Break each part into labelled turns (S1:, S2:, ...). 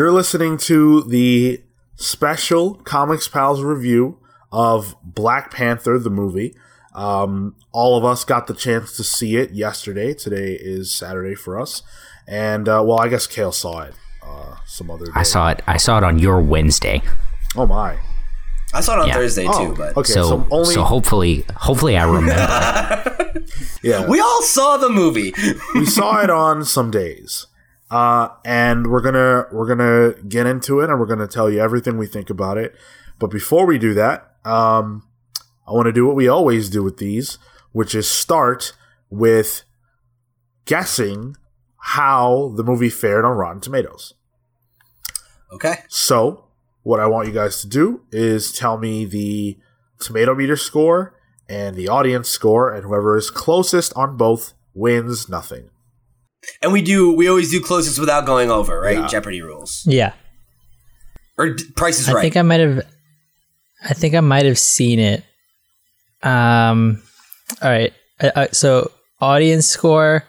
S1: You're listening to the special Comics Pals review of Black Panther, the movie. Um, all of us got the chance to see it yesterday. Today is Saturday for us. And, uh, well, I guess Cale saw it uh, some other day.
S2: I saw it. I saw it on your Wednesday.
S1: Oh, my.
S3: I saw it on
S2: Yeah.
S3: Thursday
S1: Oh,
S3: too, but
S1: okay.
S2: so
S1: So, only.
S2: so hopefully hopefully I remember.
S1: yeah.
S3: we all saw the movie.
S1: we saw it on some days uh, and we're gonna we're gonna get into it and we're gonna tell you everything we think about it. But before we do that um, i want to do what we always do with these which is start with guessing how the movie fared on rotten tomatoes.
S3: Okay.
S1: so what i want you guys to do is tell me the tomato meter score and the audience score and whoever is closest on both wins nothing
S3: and we do we always do closest without going over, right?
S1: Yeah.
S3: Jeopardy rules.
S4: Yeah.
S3: Or Price is
S4: I
S3: Right.
S4: I think I might have I think I might have seen it. Um all right. Uh, uh, so audience score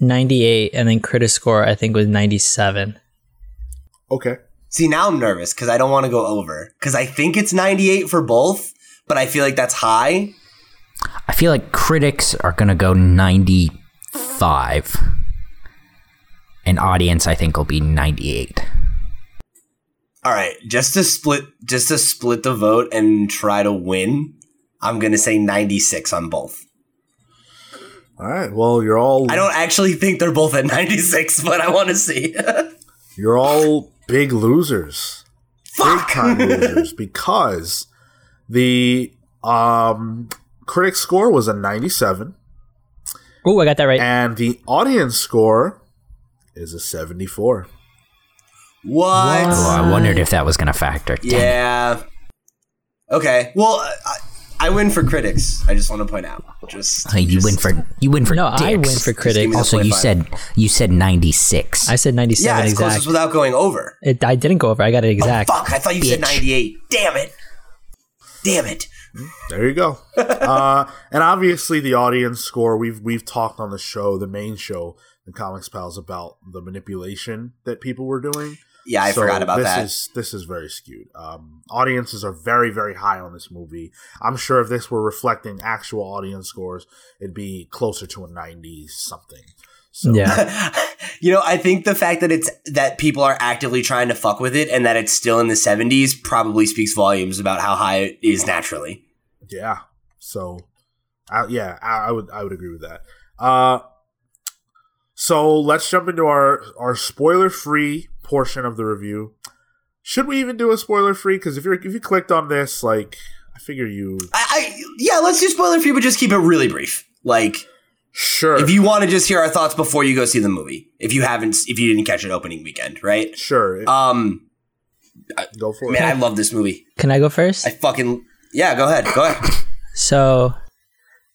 S4: 98 and then critic score I think was 97.
S1: Okay.
S3: See, now I'm nervous cuz I don't want to go over cuz I think it's 98 for both, but I feel like that's high.
S2: I feel like critics are going to go 95 an audience I think will be 98.
S3: All right, just to split just to split the vote and try to win, I'm going to say 96 on both.
S1: All right. Well, you're all
S3: I don't actually think they're both at 96, but I want to see.
S1: you're all big losers.
S3: Fuck.
S1: Big time losers because the um critic score was a 97.
S4: Oh, I got that right.
S1: And the audience score is a 74.
S3: What?
S2: Oh, I wondered if that was gonna factor. Dang.
S3: Yeah. Okay. Well, I, I win for critics. I just want to point out. Just
S2: Hey, you
S3: just-
S2: win for you win for
S4: no, I win for
S3: give me
S4: critic.
S3: the
S2: Also, you said you said ninety six.
S4: I said 97
S3: Yeah, it's
S4: exact.
S3: closest without going over.
S4: It, I didn't go over. I got it exact.
S3: Oh, Fuck! I thought you said 98. Damn it! Damn it!
S1: There you go. uh, and obviously, the audience score we've we've talked on the show, the main show, the Comics Pals, about the manipulation that people were doing.
S3: Yeah, I
S1: So
S3: forgot about that.
S1: this
S3: that.
S1: Is, this is very skewed. Um, audiences are very, very high on this movie. I'm sure if this were reflecting actual audience scores, it'd be closer to a 90 something. So,
S4: Yeah.
S3: you know, I think the fact that it's that people are actively trying to fuck with it and that it's still in the 70s probably speaks volumes about how high it is naturally.
S1: yeah. So, I, yeah, I, I would I would agree with that. Uh, so let's jump into our our spoiler free portion of the review. Should we even do a spoiler free? Because if you if you clicked on this, like I figure you
S3: I, I yeah, let's do spoiler free, but just keep it really brief. Like,
S1: sure
S3: if you want to just hear our thoughts before you go see the movie, if you haven't, if you didn't catch it opening weekend, right?
S1: sure
S3: Um,
S1: go for
S3: man,
S1: it.
S3: Man, I love this movie.
S4: Can I go first?
S3: I fucking yeah. Go ahead. Go ahead.
S4: So,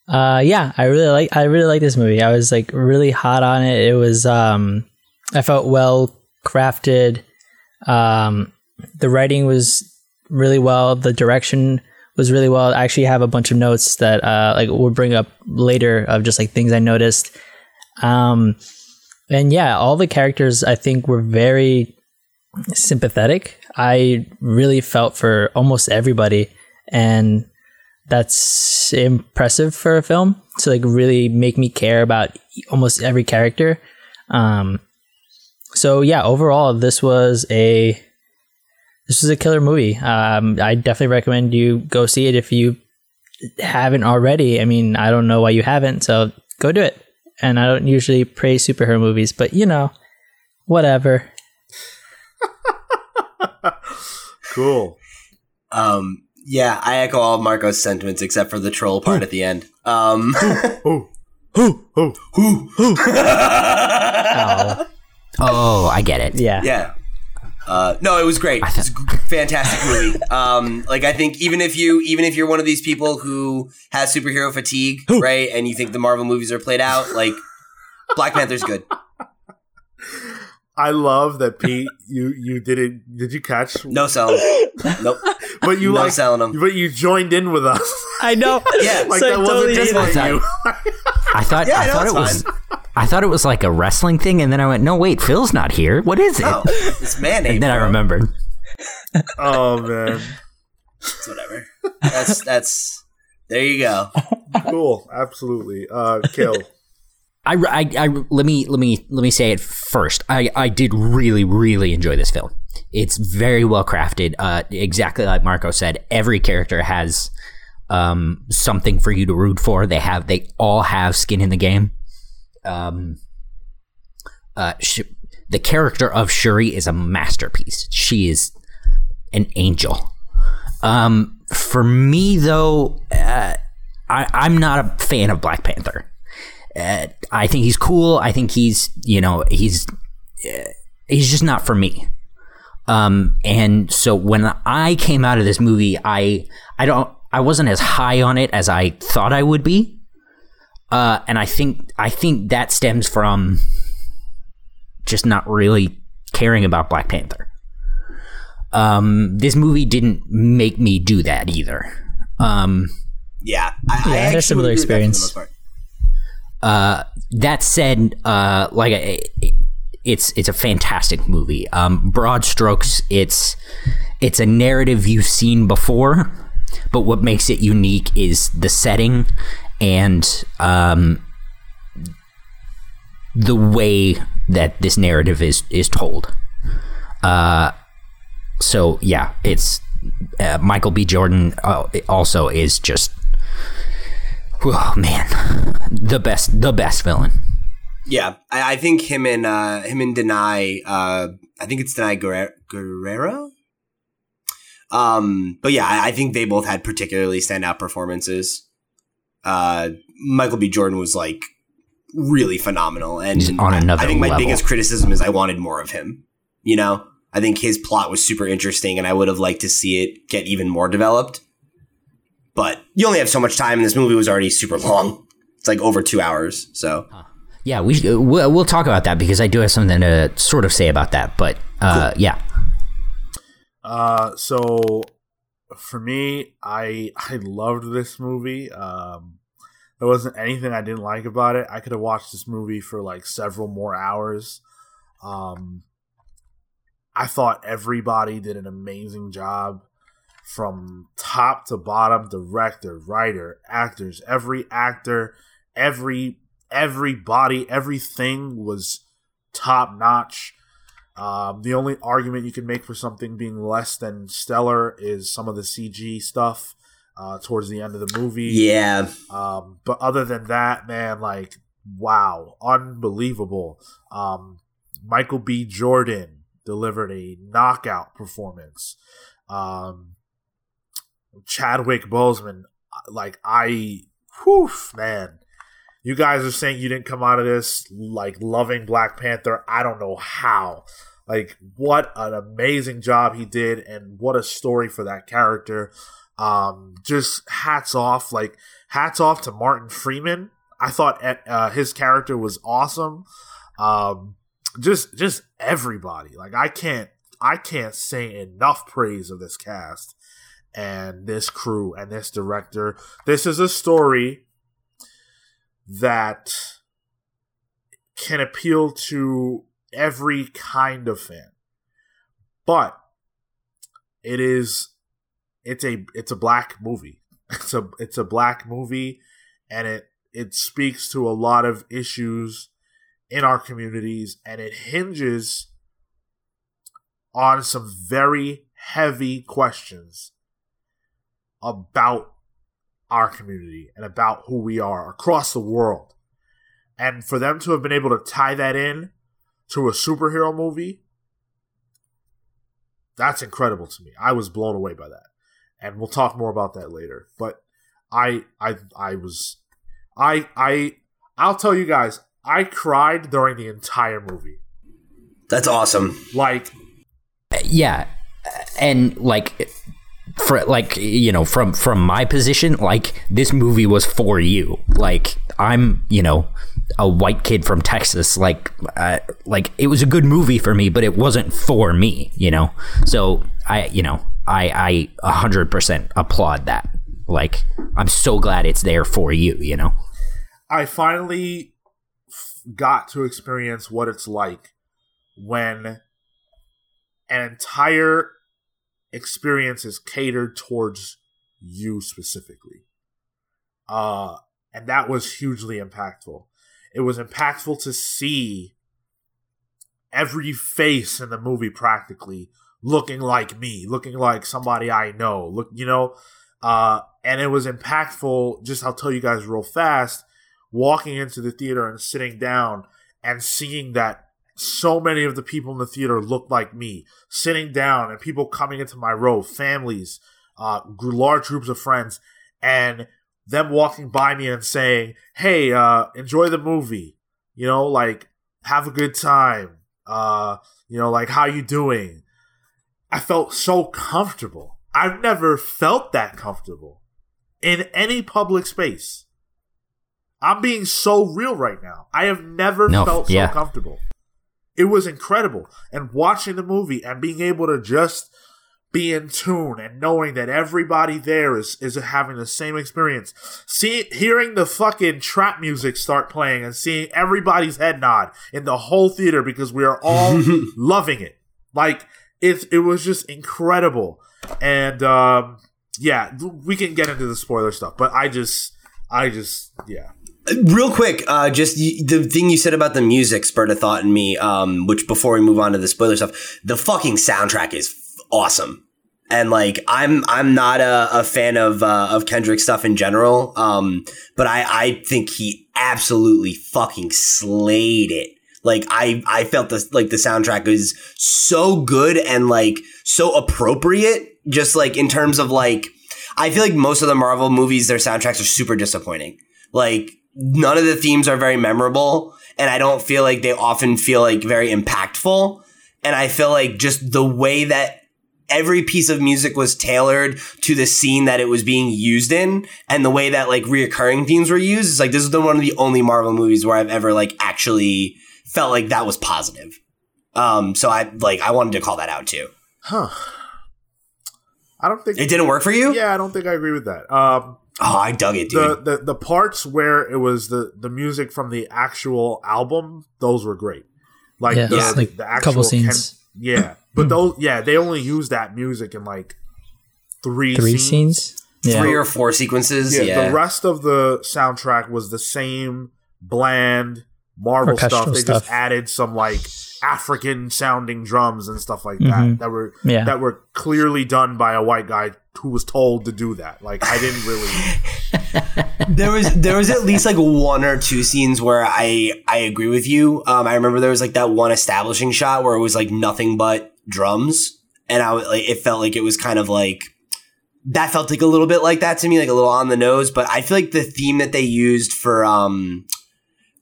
S4: uh, yeah, I really like I really like this movie. I was like really hot on it. It was um, I felt well crafted. Um, the writing was really well. The direction was really well. I actually have a bunch of notes that uh, like we'll bring up later of just like things I noticed. Um, and yeah, all the characters I think were very sympathetic. I really felt for almost everybody, and that's impressive for a film to like really make me care about almost every character. Um, so yeah, overall, this was a this was a killer movie. Um, I definitely recommend you go see it if you haven't already. I mean, I don't know why you haven't, so go do it. And I don't usually praise superhero movies, but you know, whatever.
S1: cool.
S3: Um, yeah, I echo all of Marco's sentiments except for the troll part at the end. Um,
S1: Oh, oh, oh.
S4: Oh,
S2: Oh, I get it.
S4: yeah.
S3: yeah. Uh, no, it was great. It's a g- fantastic movie. Um, like I think even if you even if you're one of these people who has superhero fatigue, right, and you think the Marvel movies are played out, like Black Panther's good.
S1: I love that Pete. You you didn't. Did you catch?
S3: No selling. Nope.
S1: But you
S3: no
S1: like.
S3: selling them.
S1: But you joined in with us.
S4: I know.
S3: Yeah,
S1: like
S4: So I
S1: that wasn't
S4: totally
S1: just
S4: did
S1: like
S4: it.
S1: you.
S2: I thought
S3: Yeah,
S2: I
S3: no,
S2: thought it was I thought it was like a wrestling thing, and then I went, "No, wait, Phil's not here. What is it?"
S3: Oh, it's man.
S2: and then I remembered.
S1: Oh man,
S3: It's whatever. That's that's. There you go.
S1: cool, absolutely. Uh, kill.
S2: I, I, I, let me let me let me say it first. I, I did really really enjoy this film. It's very well crafted. Uh, exactly like Marco said, every character has um, something for you to root for. They have they all have skin in the game. Um, uh, sh- the character of Shuri is a masterpiece. She is an angel. Um, for me though, uh, I, I'm not a fan of Black Panther. Uh, I think he's cool. I think he's, you know, he's uh, he's just not for me. Um, and so when I came out of this movie, I I don't I wasn't as high on it as I thought I would be. Uh, and I think I think that stems from just not really caring about Black Panther. Um, this movie didn't make me do that either. Um,
S3: Yeah, I,
S4: Yeah, I had a similar
S3: agree with that
S4: experience.
S2: Uh, that said, uh, like it, it's it's a fantastic movie. Um, broad strokes, it's it's a narrative you've seen before, but what makes it unique is the setting and um, the way that this narrative is is told. Uh, so yeah, it's uh, Michael B. Jordan uh, also is just oh man, the best the best villain.
S3: Yeah, I, I think him and uh, him and Danai. Uh, I think it's Danai Guerre- Guerrero. Um, but yeah, I, I think they both had particularly standout performances. Uh, Michael B. Jordan was like really phenomenal, and
S2: He's on
S3: I-
S2: another
S3: I think my
S2: level.
S3: biggest criticism is I wanted more of him. You know, I think his plot was super interesting, and I would have liked to see it get even more developed. But you only have so much time, and this movie was already super long. It's like over two hours, so.
S2: Yeah, we uh, we'll, we'll talk about that because I do have something to sort of say about that. But uh, yeah,
S1: Uh, so for me, I I loved this movie. Um, there wasn't anything I didn't like about it. I could have watched this movie for like several more hours. Um, I thought everybody did an amazing job from top to bottom director, writer, actors, every actor, every everybody, everything was top notch. Um, the only argument you can make for something being less than stellar is some of the CG stuff uh, towards the end of the movie.
S3: Yeah,
S1: Um, but other than that, man, like, wow, unbelievable. Um, Michael B. Jordan delivered a knockout performance. Um, Chadwick Boseman, like, I, whew, man. You guys are saying you didn't come out of this like loving Black Panther. I don't know how. Like, what an amazing job he did, and what a story for that character. Um, just hats off. Like, hats off to Martin Freeman. I thought uh, his character was awesome. Um, just just everybody. Like I can't I can't say enough praise of this cast and this crew and this director. This is a story that can appeal to every kind of fan. But it is it's a it's a black movie. It's a it's a black movie and it it speaks to a lot of issues in our communities and it hinges on some very heavy questions about our community and about who we are across the world. And for them to have been able to tie that in to a superhero movie, that's incredible to me. I was blown away by that. And we'll talk more about that later. But I I I was I I I'll tell you guys, I cried during the entire movie.
S3: that's awesome.
S1: Like
S2: yeah, and like for like you know from from my position, like this movie was for you. Like I'm you know a white kid from Texas. Like uh, like it was a good movie for me, but it wasn't for me. You know, so I you know I I a hundred percent applaud that. Like I'm so glad it's there for you. You know.
S1: I finally got to experience what it's like when an entire experience is catered towards you specifically. Uh, and that was hugely impactful. It was impactful to see every face in the movie practically looking like me, looking like somebody I know. Look, you know, uh, and it was impactful. Just I'll tell you guys real fast. Walking into the theater and sitting down and seeing that so many of the people in the theater looked like me, sitting down and people coming into my row, families, uh, large groups of friends, and them walking by me and saying, "Hey, uh, enjoy the movie," you know, like have a good time, uh, you know, like how you doing. I felt so comfortable. I've never felt that comfortable in any public space. I'm being so real right now. I have never
S2: No,
S1: felt so
S2: yeah.
S1: comfortable. It was incredible. And watching the movie and being able to just be in tune and knowing that everybody there is is having the same experience. See hearing the fucking trap music start playing and seeing everybody's head nod in the whole theater because we are all loving it. Like it it was just incredible. And um yeah, we can get into the spoiler stuff, but I just I just yeah.
S3: Real quick, uh, just the thing you said about the music spurred a thought in me. Um, which before we move on to the spoiler stuff, the fucking soundtrack is awesome, and like I'm I'm not a, a fan of uh, of Kendrick stuff in general. Um, but I I think he absolutely fucking slayed it. Like I I felt this like the soundtrack is so good and like so appropriate. Just like in terms of like, I feel like most of the Marvel movies, their soundtracks are super disappointing. Like none of the themes are very memorable and I don't feel like they often feel like very impactful. And I feel like just the way that every piece of music was tailored to the scene that it was being used in and the way that like reoccurring themes were used. is like this is the one of the only Marvel movies where I've ever like actually felt like that was positive. Um, so I like I wanted to call that out too.
S1: Huh. I don't think
S3: It didn't work for you?
S1: Yeah, I don't think I agree with that. Um
S3: Oh, I dug it, dude.
S1: the, the the parts where it was the the music from the actual album, those were great. Like
S4: Yeah,
S1: the,
S4: it's like
S1: the actual
S4: couple scenes.
S1: Ken- yeah, but those yeah they only used that music in like three
S4: Three
S1: scenes.
S4: scenes. Yeah.
S3: Three or four sequences.
S1: Yeah,
S3: Yeah.
S1: the rest of the soundtrack was the same bland Marvel stuff. They
S4: stuff.
S1: just added some like African sounding drums and stuff like that
S4: Mhm.
S1: that were
S4: Yeah.
S1: that were clearly done by a white guy who was told to do that. Like I didn't really
S3: there was there was at least like one or two scenes where I I agree with you. Um, I remember there was like that one establishing shot where it was like nothing but drums, and I like it felt like it was kind of like that felt like a little bit like that to me, like a little on the nose. But I feel like the theme that they used for um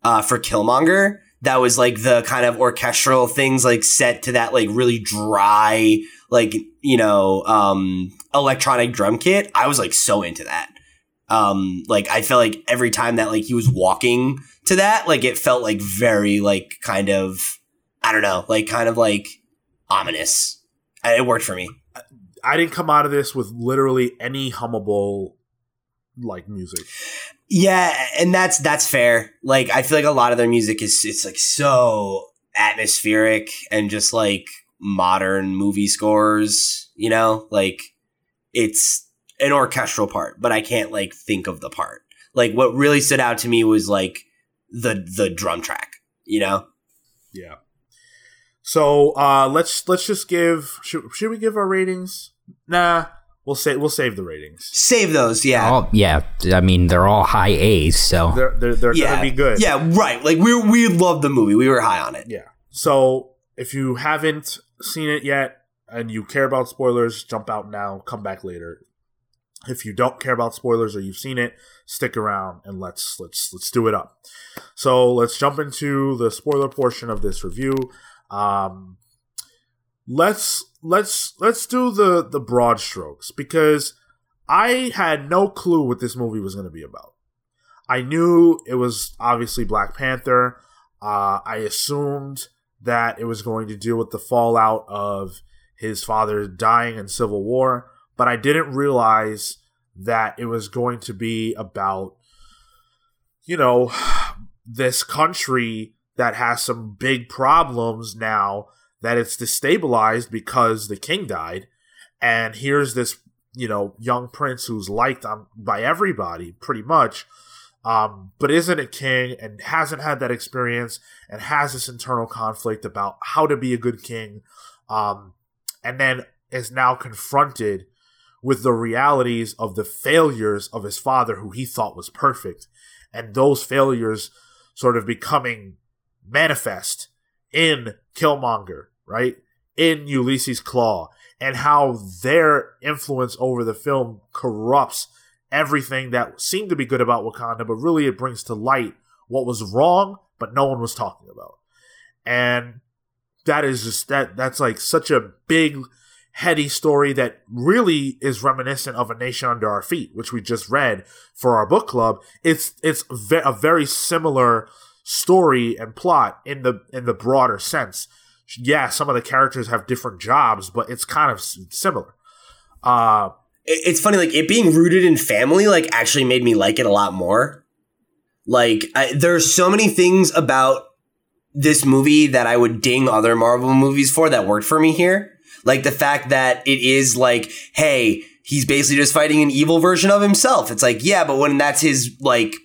S3: uh for Killmonger that was like the kind of orchestral things like set to that like really dry like you know um electronic drum kit. I was like so into that um like i felt like every time that like he was walking to that like it felt like very like kind of i don't know like kind of like ominous it worked for me
S1: I didn't come out of this with literally any hummable like music.
S3: yeah and that's that's fair like i feel like a lot of their music is it's like so atmospheric and just like modern movie scores you know like it's an orchestral part but i can't like think of the part like what really stood out to me was like the the drum track you know
S1: Yeah. So uh let's let's just give should, should we give our ratings? Nah, we'll say we'll save the ratings.
S3: Save those, yeah.
S2: All, yeah, I mean they're all high A's, so
S1: They're they're, they're
S3: yeah.
S1: gonna be good.
S3: Yeah, right. Like we we loved the movie. We were high on it.
S1: Yeah. So if you haven't seen it yet and you care about spoilers, jump out now, come back later. If you don't care about spoilers or you've seen it, stick around and let's let's let's do it up. So let's jump into the spoiler portion of this review. Um let's let's let's do the the broad strokes because I had no clue what this movie was going to be about. I knew it was obviously Black Panther. Uh, I assumed that it was going to deal with the fallout of his father dying in Civil War, but I didn't realize that it was going to be about, you know, this country that has some big problems now that it's destabilized because the king died. And here's this, you know, young prince who's liked on, by everybody pretty much, um, but isn't a king and hasn't had that experience and has this internal conflict about how to be a good king. Um, and then is now confronted with the realities of the failures of his father, who he thought was perfect, and those failures sort of becoming manifest in Killmonger, right? In Ulysses Klaue, and how their influence over the film corrupts everything that seemed to be good about Wakanda, but really it brings to light what was wrong, but no one was talking about. And that is just that that's like such a big heady story that really is reminiscent of a nation under our feet which we just read for our book club. It's it's ve- a very similar story and plot in the in the broader sense. Yeah some of the characters have different jobs but it's kind of similar. Uh
S3: it's funny like it being rooted in family like actually made me like it a lot more. Like I, there's so many things about this movie that i would ding other marvel movies for that worked for me here. Like the fact that it is like hey he's basically just fighting an evil version of himself. It's like yeah but when that's his like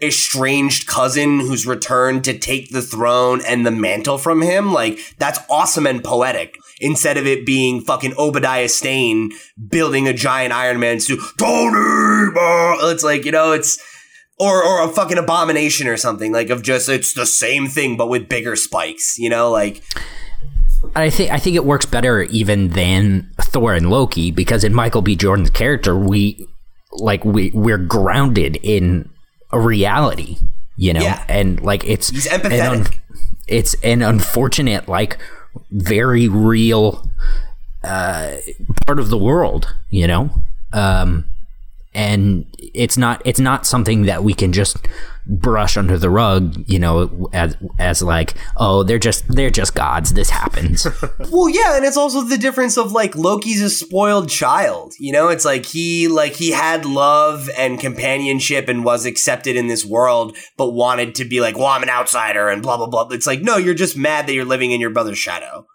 S3: estranged cousin who's returned to take the throne and the mantle from him like that's awesome and poetic. Instead of it being fucking Obadiah Stane building a giant Iron Man suit. Tony, it's like you know, it's or or a fucking abomination or something like of just it's the same thing but with bigger spikes. You know, like
S2: I think I think it works better even than Thor and Loki because in Michael B. Jordan's character, we like we we're grounded in a reality, you know,
S3: Yeah.
S2: and like it's
S3: He's
S2: an
S3: empathetic.
S2: it's an unfortunate, like very real uh, part of the world, you know, um, and it's not it's not something that we can just brush under the rug, you know, as as like oh they're just they're just gods. This happens.
S3: Well, yeah, and it's also the difference of like Loki's a spoiled child. You know, it's like he like he had love and companionship and was accepted in this world, but wanted to be like, well, I'm an outsider and blah blah blah. It's like, no, you're just mad that you're living in your brother's shadow,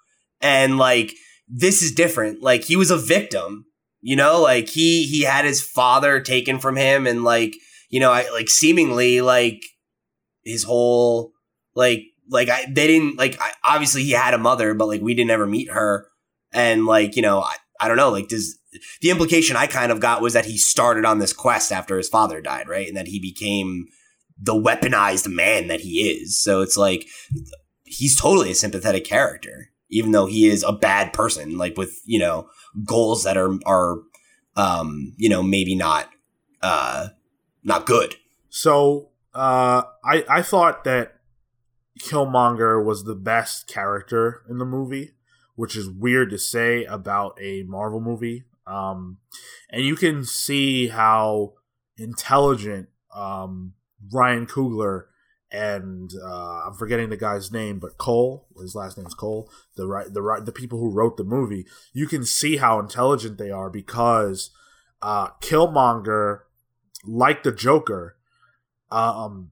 S3: and like this is different. Like he was a victim. You know, like he he had his father taken from him, and like you know, I like seemingly like his whole like like I they didn't like I, obviously he had a mother, but like we didn't ever meet her, and like you know I I don't know like does the implication I kind of got was that he started on this quest after his father died, right, and that he became the weaponized man that he is. So it's like he's totally a sympathetic character, even though he is a bad person, like with you know goals that are are um you know maybe not uh not good.
S1: So uh, I I thought that Killmonger was the best character in the movie, which is weird to say about a Marvel movie. Um, and you can see how intelligent um, Ryan Coogler and uh, I'm forgetting the guy's name, but Cole, his last name is Cole. The right, the right, the people who wrote the movie. You can see how intelligent they are because uh, Killmonger, like the Joker, um,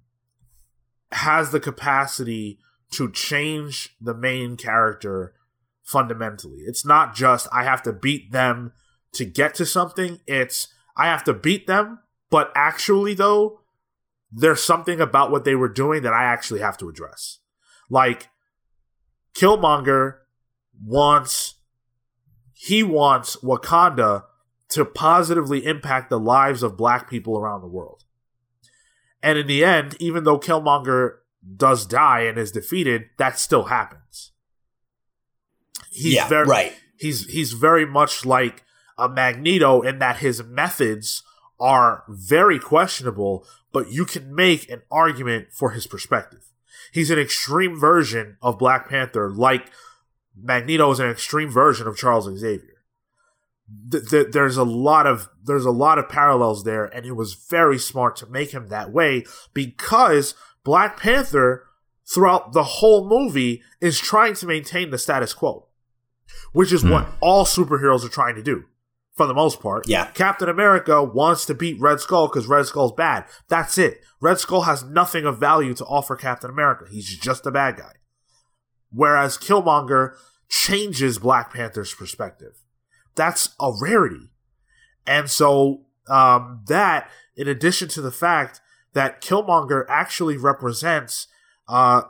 S1: has the capacity to change the main character fundamentally. It's not just I have to beat them to get to something. It's I have to beat them, but actually though, there's something about what they were doing that I actually have to address. Like Killmonger wants he wants Wakanda to positively impact the lives of black people around the world. And in the end, even though Killmonger does die and is defeated, that still happens. He's
S3: yeah,
S1: very
S3: right.
S1: he's he's very much like a Magneto in that his methods are very questionable, but you can make an argument for his perspective. He's an extreme version of Black Panther, like Magneto is an extreme version of Charles Xavier. Th- th- there's a lot of there's a lot of parallels there, and it was very smart to make him that way because Black Panther, throughout the whole movie, is trying to maintain the status quo, which is hmm. what all superheroes are trying to do. For the most part.
S3: Yeah.
S1: Captain America wants to beat Red Skull because Red Skull's bad. That's it. Red Skull has nothing of value to offer Captain America. He's just a bad guy. Whereas Killmonger changes Black Panther's perspective. That's a rarity. And so um, that, in addition to the fact that Killmonger actually represents uh,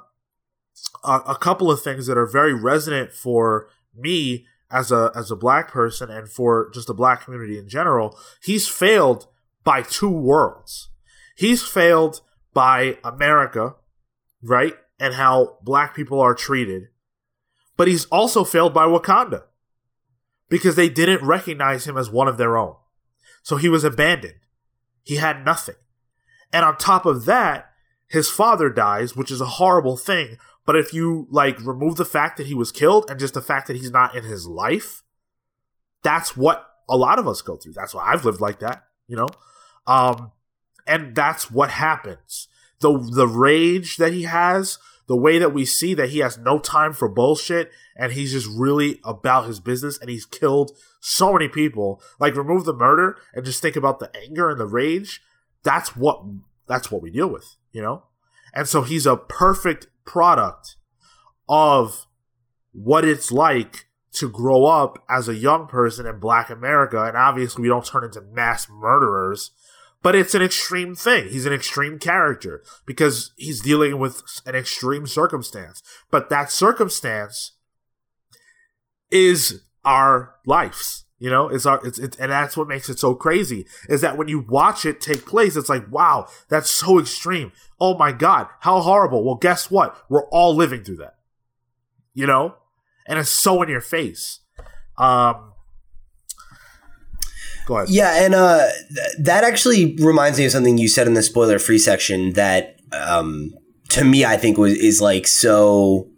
S1: a, a couple of things that are very resonant for me as a as a black person and for just the black community in general, he's failed by two worlds. He's failed by America, right? And how black people are treated. But he's also failed by Wakanda because they didn't recognize him as one of their own. So he was abandoned. He had nothing. And on top of that, his father dies, which is a horrible thing, but if you like remove the fact that he was killed and just the fact that he's not in his life, that's what a lot of us go through. That's why I've lived like that, you know? Um and that's what happens. The the rage that he has, the way that we see that he has no time for bullshit and he's just really about his business and he's killed so many people. Like remove the murder and just think about the anger and the rage. That's what that's what we deal with, you know? And so he's a perfect product of what it's like to grow up as a young person in black America. And obviously, we don't turn into mass murderers, but it's an extreme thing. He's an extreme character because he's dealing with an extreme circumstance. But that circumstance is our lives. You know, it's our, it's, it's, and that's what makes it so crazy is that when you watch it take place, it's like, wow, that's so extreme. Oh my God, how horrible. Well, guess what? We're all living through that, you know, and it's so in your face. Um, go ahead.
S3: Yeah, and uh, th- that actually reminds me of something you said in the spoiler free section that, um, to me, I think was is like so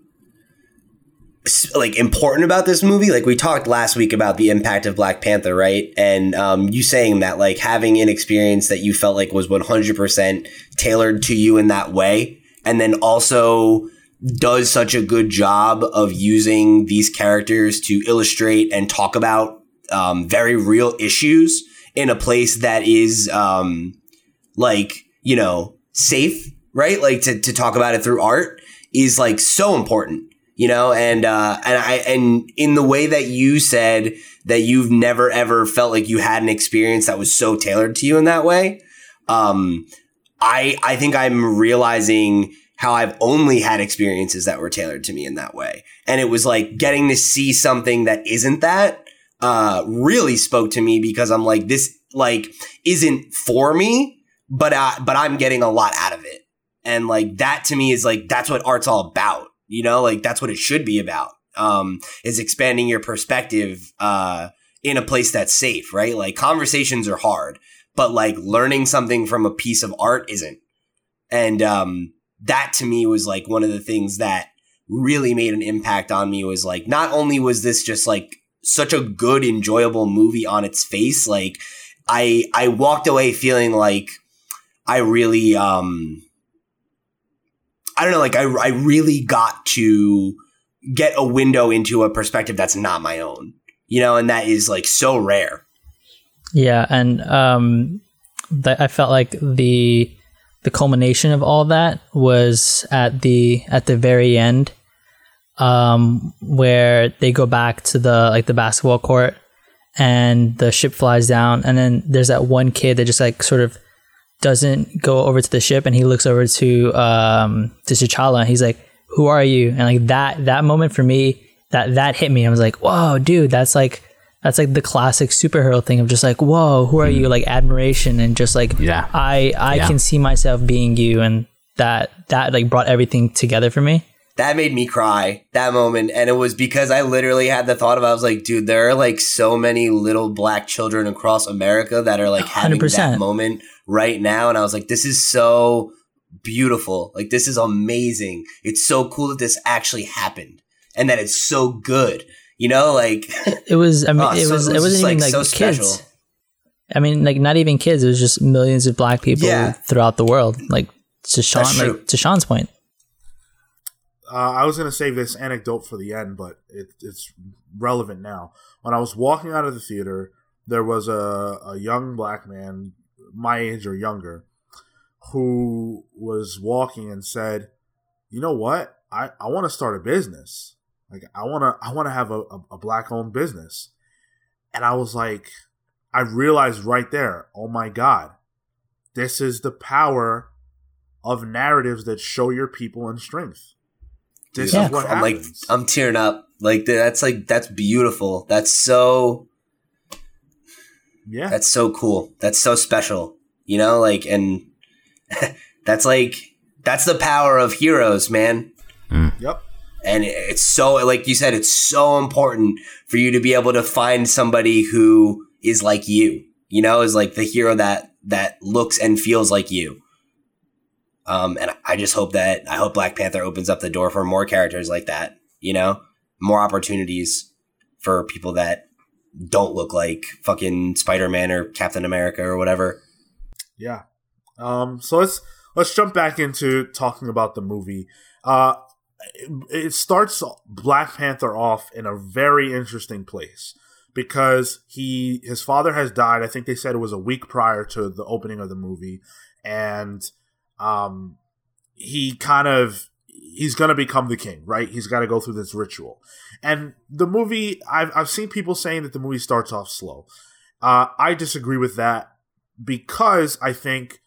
S3: like important about this movie? Like we talked last week about the impact of black panther right? And um, you saying that like having an experience that you felt like was 100% tailored to you in that way and then also does such a good job of using these characters to illustrate and talk about um, very real issues in a place that is um, like you know safe right? Like to, to talk about it through art is like so important you know and uh and i and in the way that you said that you've never ever felt like you had an experience that was so tailored to you in that way um i i think i'm realizing how i've only had experiences that were tailored to me in that way. And it was like getting to see something that isn't that uh really spoke to me because i'm like this like isn't for me but but i'm getting a lot out of it. And like that to me is like that's what art's all about you know, like that's what it should be about. Um, is expanding your perspective uh, in a place that's safe, right? Like conversations are hard, but like learning something from a piece of art isn't. And um, that to me was like one of the things that really made an impact on me was like not only was this just like such a good enjoyable movie on its face like i i walked away feeling like i really um I don't know, like I, I really got to get a window into a perspective that's not my own, you know, and that is like so rare.
S4: Yeah, and um, th- I felt like the the culmination of all that was at the at the very end, um, where they go back to the like the basketball court, and the ship flies down, and then there's that one kid that just like sort of doesn't go over to the ship and he looks over to um to T'Challa and he's like, "Who are you?" And like that that moment for me, that that hit me. I was like, "Whoa, dude, that's like that's like the classic superhero thing of just like, "Whoa, who are you?" Like admiration and just like,
S2: Yeah.
S4: I I
S2: Yeah.
S4: can see myself being you and that that like brought everything together for me.
S3: That made me cry that moment. And it was because I literally had the thought of, I was like, dude, there are like so many little black children across America that are like having
S4: 100%.
S3: that moment right now. And I was like, this is so beautiful. Like, this is amazing. It's so cool that this actually happened and that it's so good. You know, like,
S4: It was I mean
S3: Oh,
S4: it
S3: so
S4: was
S3: it
S4: it,
S3: was
S4: wasn't even
S3: like,
S4: like
S3: so
S4: kids.
S3: special.
S4: I mean, like not even kids. It was just millions of black people
S3: Yeah.
S4: throughout the world. Like to Sean, like to Sean's point.
S1: Uh, I was going to save this anecdote for the end, but it, it's relevant now. When I was walking out of the theater, there was a, a young black man, my age or younger, who was walking and said, "You know what? I, I want to start a business. Like I want to I want to have a, a, a black owned business." And I was like, I realized right there, oh my god, this is the power of narratives that show your people in strength. This
S3: Yeah.
S1: is what
S3: I'm like. I'm tearing up. Like that's like that's beautiful. That's so
S1: yeah,
S3: that's so cool. That's so special. You know, like and that's like that's the power of heroes, man. Mm.
S1: yep.
S3: And it's so like you said, it's so important for you to be able to find somebody who is like you. You know, is like the hero that that looks and feels like you. Um, and I just hope that I hope Black Panther opens up the door for more characters like that. You know, more opportunities for people that don't look like fucking Spider Man or Captain America or whatever.
S1: Yeah. Um, so let's let's jump back into talking about the movie. Uh, it, it starts Black Panther off in a very interesting place because he his father has died. I think they said it was a week prior to the opening of the movie, and um, he kind of he's gonna become the king, right? He's got to go through this ritual, and the movie I've I've seen people saying that the movie starts off slow. Uh, I disagree with that because I think,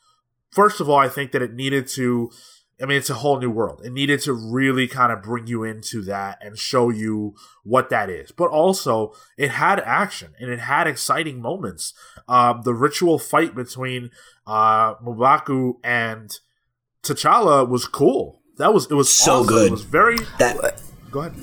S1: first of all, I think that it needed to. I mean, it's a whole new world. It needed to really kind of bring you into that and show you what that is. But also, it had action and it had exciting moments. Um, the ritual fight between uh, M'Baku and T'Challa was cool. That was it was
S3: So
S1: awesome.
S3: good.
S1: It was very.
S3: That
S1: Go ahead.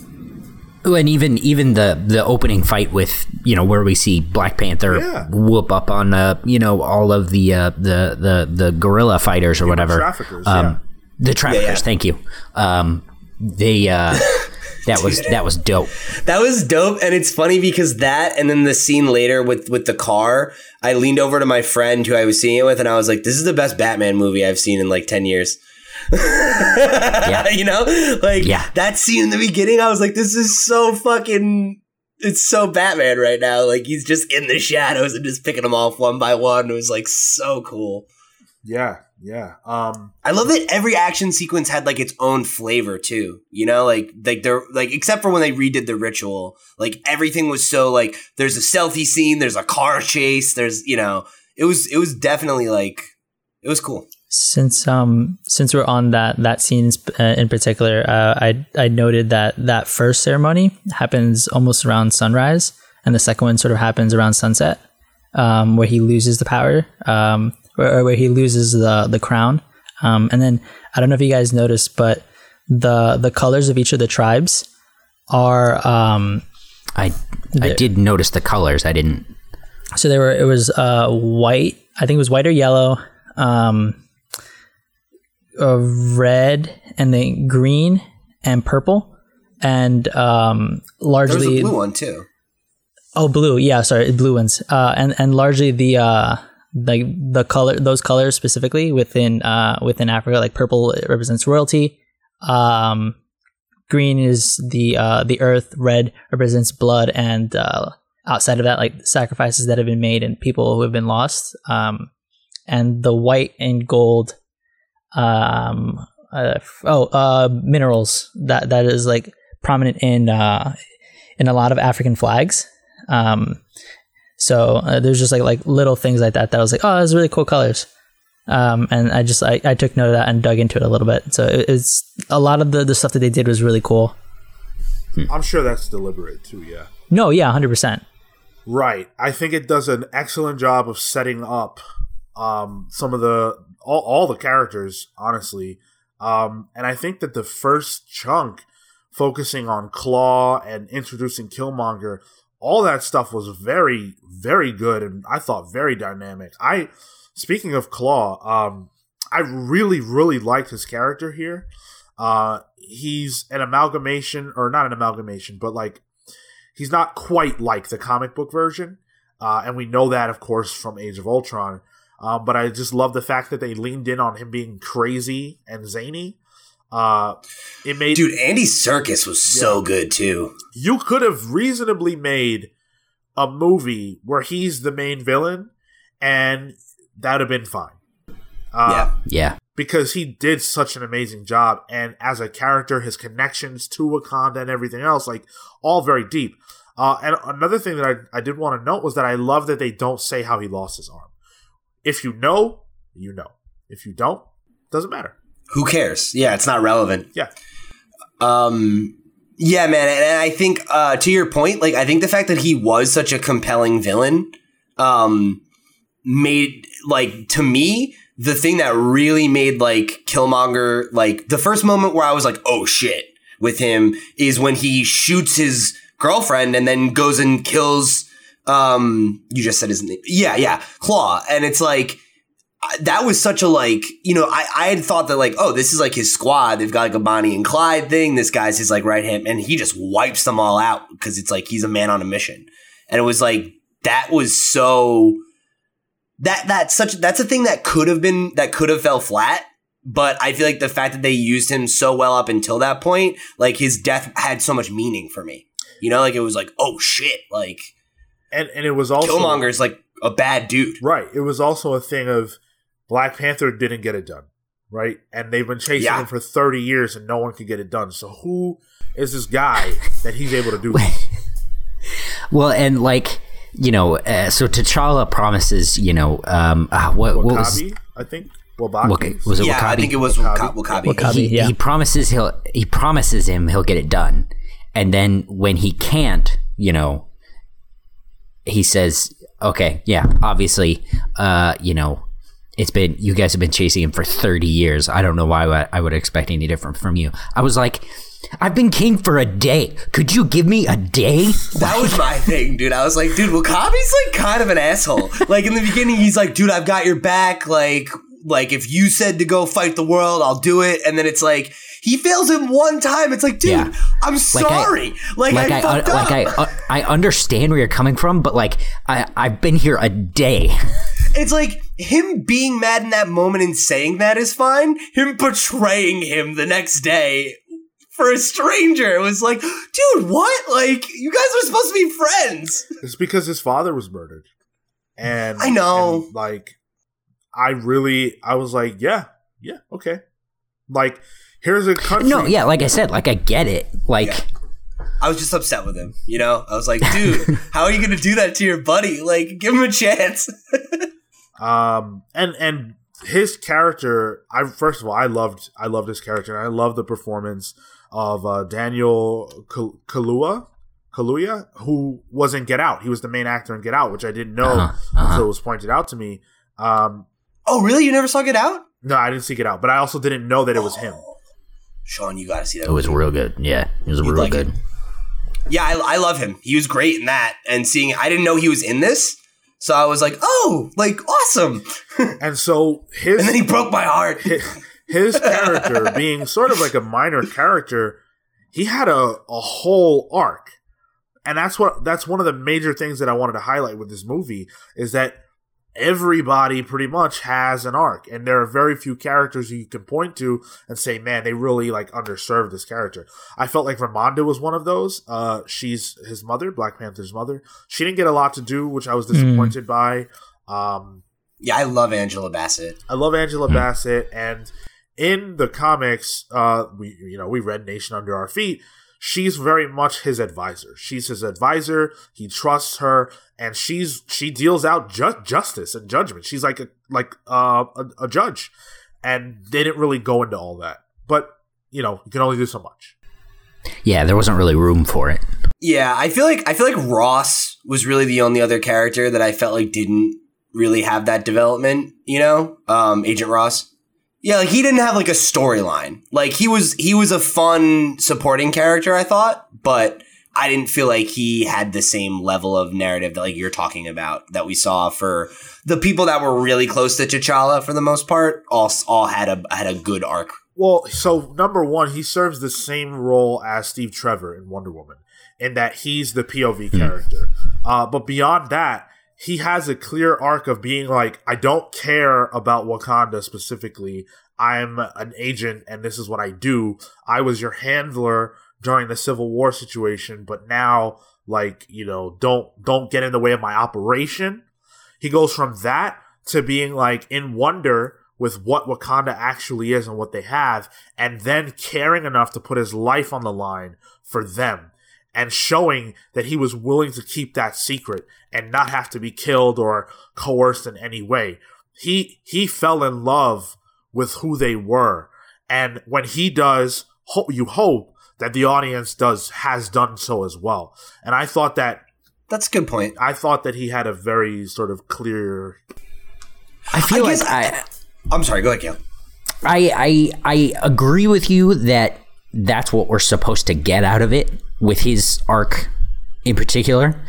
S2: Oh, and even even the the opening fight with you know where we see Black Panther
S1: Yeah.
S2: whoop up on uh, you know all of the uh, the the the guerrilla fighters or whatever
S1: traffickers,
S2: um,
S1: yeah.
S2: The traffickers
S3: yeah.
S2: thank you um, they uh, that was that was dope
S3: That was dope, and it's funny because that, and then the scene later with with the car. I leaned over to my friend who I was seeing it with, and I was like, "This is the best Batman movie I've seen in like ten years."
S2: Yeah.
S3: you know, like
S2: Yeah.
S3: that scene in the beginning. I was like, "This is so fucking." It's so Batman right now. Like he's just in the shadows and just picking them off one by one. It was like so cool.
S1: Yeah, yeah. Um,
S3: I love that every action sequence had like its own flavor too. You know, like like they're like except for when they redid the ritual, like everything was so like there's a stealthy scene, there's a car chase, there's you know, it was it was definitely like it was cool.
S4: Since um since we're on that that scene uh, in particular, uh, I I noted that that first ceremony happens almost around sunrise, and the second one sort of happens around sunset, um, where he loses the power, um, or, or where he loses the the crown, um, and then I don't know if you guys noticed, but the the colors of each of the tribes are um
S2: I I did notice the colors. I didn't.
S4: So they were it was uh white i think it was white or yellow um uh, red and then green and purple and um
S3: There was
S4: largely
S3: a blue one too.
S4: oh blue. Yeah sorry blue ones. Uh and and largely the uh like the color those colors specifically within uh within africa like purple represents royalty. Um green is the uh the earth red represents blood and uh outside of that like sacrifices that have been made and people who have been lost. Um and the white and gold um uh, oh uh minerals that that is like prominent in uh in a lot of african flags. Um so uh, there's just like like little things like that that I was like oh those are really cool colors um and i just I, I took note of that and dug into it a little bit so it, it's a lot of the the stuff that they did was really cool
S1: I'm sure that's deliberate too. Yeah.
S4: no yeah 100%
S1: Right. I think it does an excellent job of setting up um, some of the all, all the characters, honestly. Um, and I think that the first chunk, focusing on Klaue and introducing Killmonger, all that stuff was very, very good, and I thought very dynamic. I, speaking of Klaue, um, I really, really liked his character here. Uh, he's an amalgamation, or not an amalgamation, but like he's not quite like the comic book version, uh, and we know that, of course, from Age of Ultron. Um, but I just love the fact that they leaned in on him being crazy and zany. Uh, it made
S3: Dude, Andy Serkis was so good too.
S1: you could have reasonably made a movie where he's the main villain, and that'd have been fine. Uh,
S3: yeah.
S2: Yeah.
S1: because he did such an amazing job and as a character his connections to wakanda and everything else like all very deep uh, and another thing that I, I did want to note was that i love that they don't say how he lost his arm if you know you know if you don't doesn't matter
S3: Who cares? Yeah, it's not relevant.
S1: yeah
S3: Um, yeah, man, and I think uh, to your point, like I think the fact that he was such a compelling villain, um, made like to me the thing that really made like Killmonger like the first moment where I was like, oh shit, with him is when he shoots his girlfriend and then goes and kills. Um, you just said his name. Yeah, yeah, Klaue, and it's like that was such a like you know I, I had thought that like oh this is like his squad. They've got like a Bonnie and Clyde thing. This guy's his like right hand and he just wipes them all out because it's like he's a man on a mission. And it was like that was so that that's such that's a thing that could have been that could have fell flat but I feel like the fact that they used him so well up until that point like his death had so much meaning for me. You know like it was like oh shit like
S1: and and it was also
S3: Killmonger's like a bad dude.
S1: Right. It was also a thing of black panther didn't get it done right and they've been chasing
S3: Yeah.
S1: him for 30 years and no one could get it done so who is this guy that he's able to do this?
S2: Well, and like you know, uh, so T'Challa promises, you know, um, uh, what, what was
S1: I think. Wabaki.
S2: Wak- was it
S3: yeah
S2: W'Kabi?
S3: I think it was
S1: W'Kabi.
S3: W'Kabi.
S4: W'Kabi.
S2: he,
S4: yeah.
S2: he promises he'll he promises him he'll get it done, and then when he can't, you know, he says, "Okay, yeah, obviously, uh, you know." It's been you guys have been chasing him for 30 years. I don't know why I- I would expect any different from you. I was like, I've been king for a day. Could you give me a day?
S3: That was my thing, dude. I was like, dude, W'Kabi's like kind of an asshole. Like in the beginning, he's like, dude, I've got your back. Like, like if you said to go fight the world, I'll do it. And then it's like he fails him one time. It's like, dude,
S2: Yeah.
S3: I'm sorry. Like,
S2: like
S3: I,
S2: I,
S3: fucked
S2: like
S3: up.
S2: I uh, I understand where you're coming from, but like I I've been here a day.
S3: it's like him being mad in that moment and saying that is fine. Him betraying him the next day for a stranger. It was like, dude, what? Like, you guys were supposed to be friends.
S1: It's because his father was murdered. And
S3: I know.
S1: and, like I really I was like, yeah, yeah, okay. Like here's a country
S2: No, yeah, like I said, like I get it. Like
S3: Yeah. I was just upset with him. You know, I was like, dude, how are you going to do that to your buddy? Like, give him a chance.
S1: um and and his character i first of all i loved i loved his character and i love the performance of uh daniel Kal- kalua kaluuya who was in get out he was the main actor in get out which i didn't know
S2: Uh-huh, uh-huh.
S1: until it was pointed out to me um
S3: oh, really? You never saw Get Out?
S1: no i didn't see get out but i also didn't know that it was him
S3: Sean, you got to see that.
S2: it was
S3: movie.
S2: real good. Yeah, it was real
S3: like
S2: good.
S3: it. Yeah, I, I love him. He was great in that. And seeing, I didn't know he was in this. So I was like, oh, like, awesome.
S1: and so his
S3: And then he broke my heart.
S1: his character being sort of like a minor character he had a, a whole arc and that's what that's one of the major things that i wanted to highlight with this movie is that everybody pretty much has an arc and there are very few characters you can point to and say man they really like underserved this character. I felt like ramonda was one of those. Uh she's his mother black panther's mother. She didn't get a lot to do which i was disappointed by. Um
S3: Yeah, I love Angela Bassett.
S1: I love Angela Bassett, and in the comics, uh, we you know we read Nation Under Our Feet. She's very much his advisor. She's his advisor. He trusts her, and she's she deals out ju- justice and judgment. She's like a like uh, a, a judge, and they didn't really go into all that. But you know, you can only do so much.
S2: Yeah, there wasn't really room for it.
S3: Yeah, I feel like I feel like Ross was really the only other character that I felt like didn't really have that development, you know? Um Agent Ross. Yeah, like he didn't have like a storyline. Like he was he was a fun supporting character, I thought, but I didn't feel like he had the same level of narrative that like you're talking about that we saw for the people that were really close to T'Challa for the most part. All all had a had a good arc.
S1: Well, so number one, he serves the same role as Steve Trevor in Wonder Woman, in that he's the POV character. Uh, but beyond that, he has a clear arc of being like, I don't care about Wakanda specifically. I'm an agent, and this is what I do. I was your handler during the Civil War situation, but now like you know don't don't get in the way of my operation he goes from that to being like in wonder with what wakanda actually is and what they have and then caring enough to put his life on the line for them and showing that he was willing to keep that secret and not have to be killed or coerced in any way he he fell in love with who they were and when he does ho- you hope that the audience does has done so as well. And I thought that
S3: That's a good point.
S1: I thought that he had a very sort of clear.
S2: I feel
S3: I
S2: like I,
S3: I'm sorry. Go ahead, Cale.
S2: I I I agree with you that that's what we're supposed to get out of it with his arc in particular.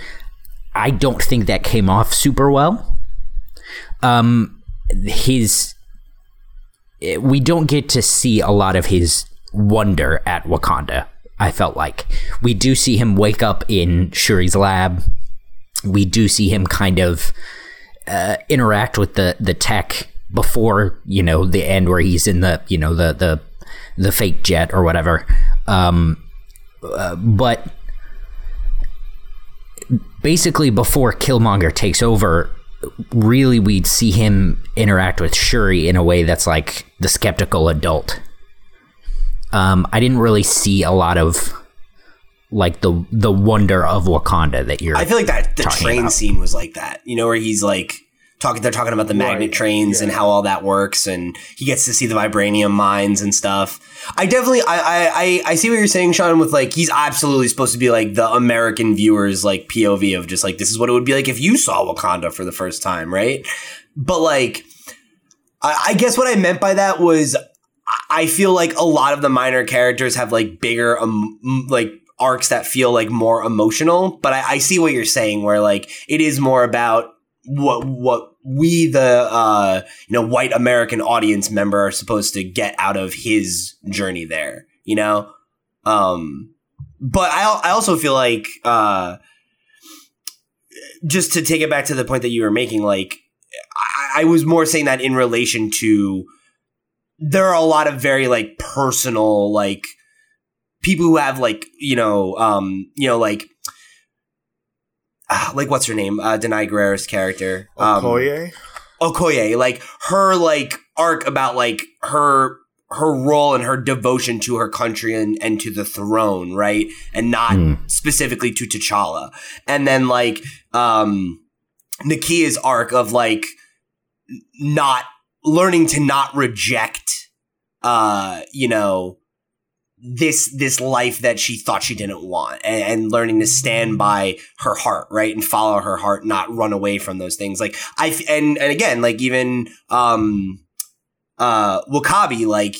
S2: I don't think that came off super well. Um, his we don't get to see a lot of his wonder at Wakanda. I felt like we do see him wake up in Shuri's lab. We do see him kind of uh, interact with the the tech before you know the end where he's in the you know the the the fake jet or whatever. Um, uh, but basically, before Killmonger takes over, really we'd see him interact with Shuri in a way that's like the skeptical adult. Um, I didn't really see a lot of like the the wonder of Wakanda that you're.
S3: I feel like that the train
S2: about.
S3: scene was like that. You know, where he's like talking. They're talking about the magnet
S1: Right,
S3: trains and how all that works, and he gets to see the vibranium mines and stuff. I definitely, I, I, I, I see what you're saying, Sean. With like, he's absolutely supposed to be like the American viewers like POV of just like this is what it would be like if you saw Wakanda for the first time, right? But like, I, I guess what I meant by that was I feel like a lot of the minor characters have like bigger um, like arcs that feel like more emotional. But I, I see what you're saying, where like it is more about what what we the uh, you know white American audience member are supposed to get out of his journey there. You know, um, but I I also feel like uh, just to take it back to the point that you were making, like I, I was more saying that in relation to there are a lot of very like personal like people who have like you know um you know like like what's her name uh Danai Gurira's character um,
S1: Okoye.
S3: Okoye like her like arc about like her her role and her devotion to her country and, and to the throne right and not
S2: Hmm.
S3: specifically to T'Challa and then like um Nakia's arc of like not learning to not reject uh you know this this life that she thought she didn't want and, and learning to stand by her heart right and follow her heart not run away from those things. Like i and and again like even um uh W'Kabi like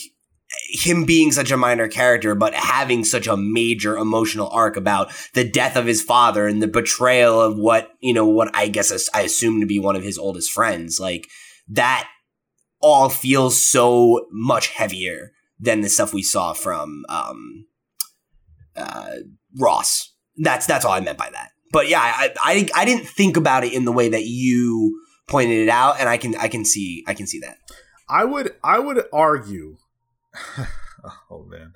S3: him being such a minor character but having such a major emotional arc about the death of his father and the betrayal of what you know what i guess i assume to be one of his oldest friends like that all feels so much heavier than the stuff we saw from um, uh, Ross. That's that's all I meant by that. But yeah, I, I I didn't think about it in the way that you pointed it out, and I can I can see I can see that.
S1: I would I would argue. oh man,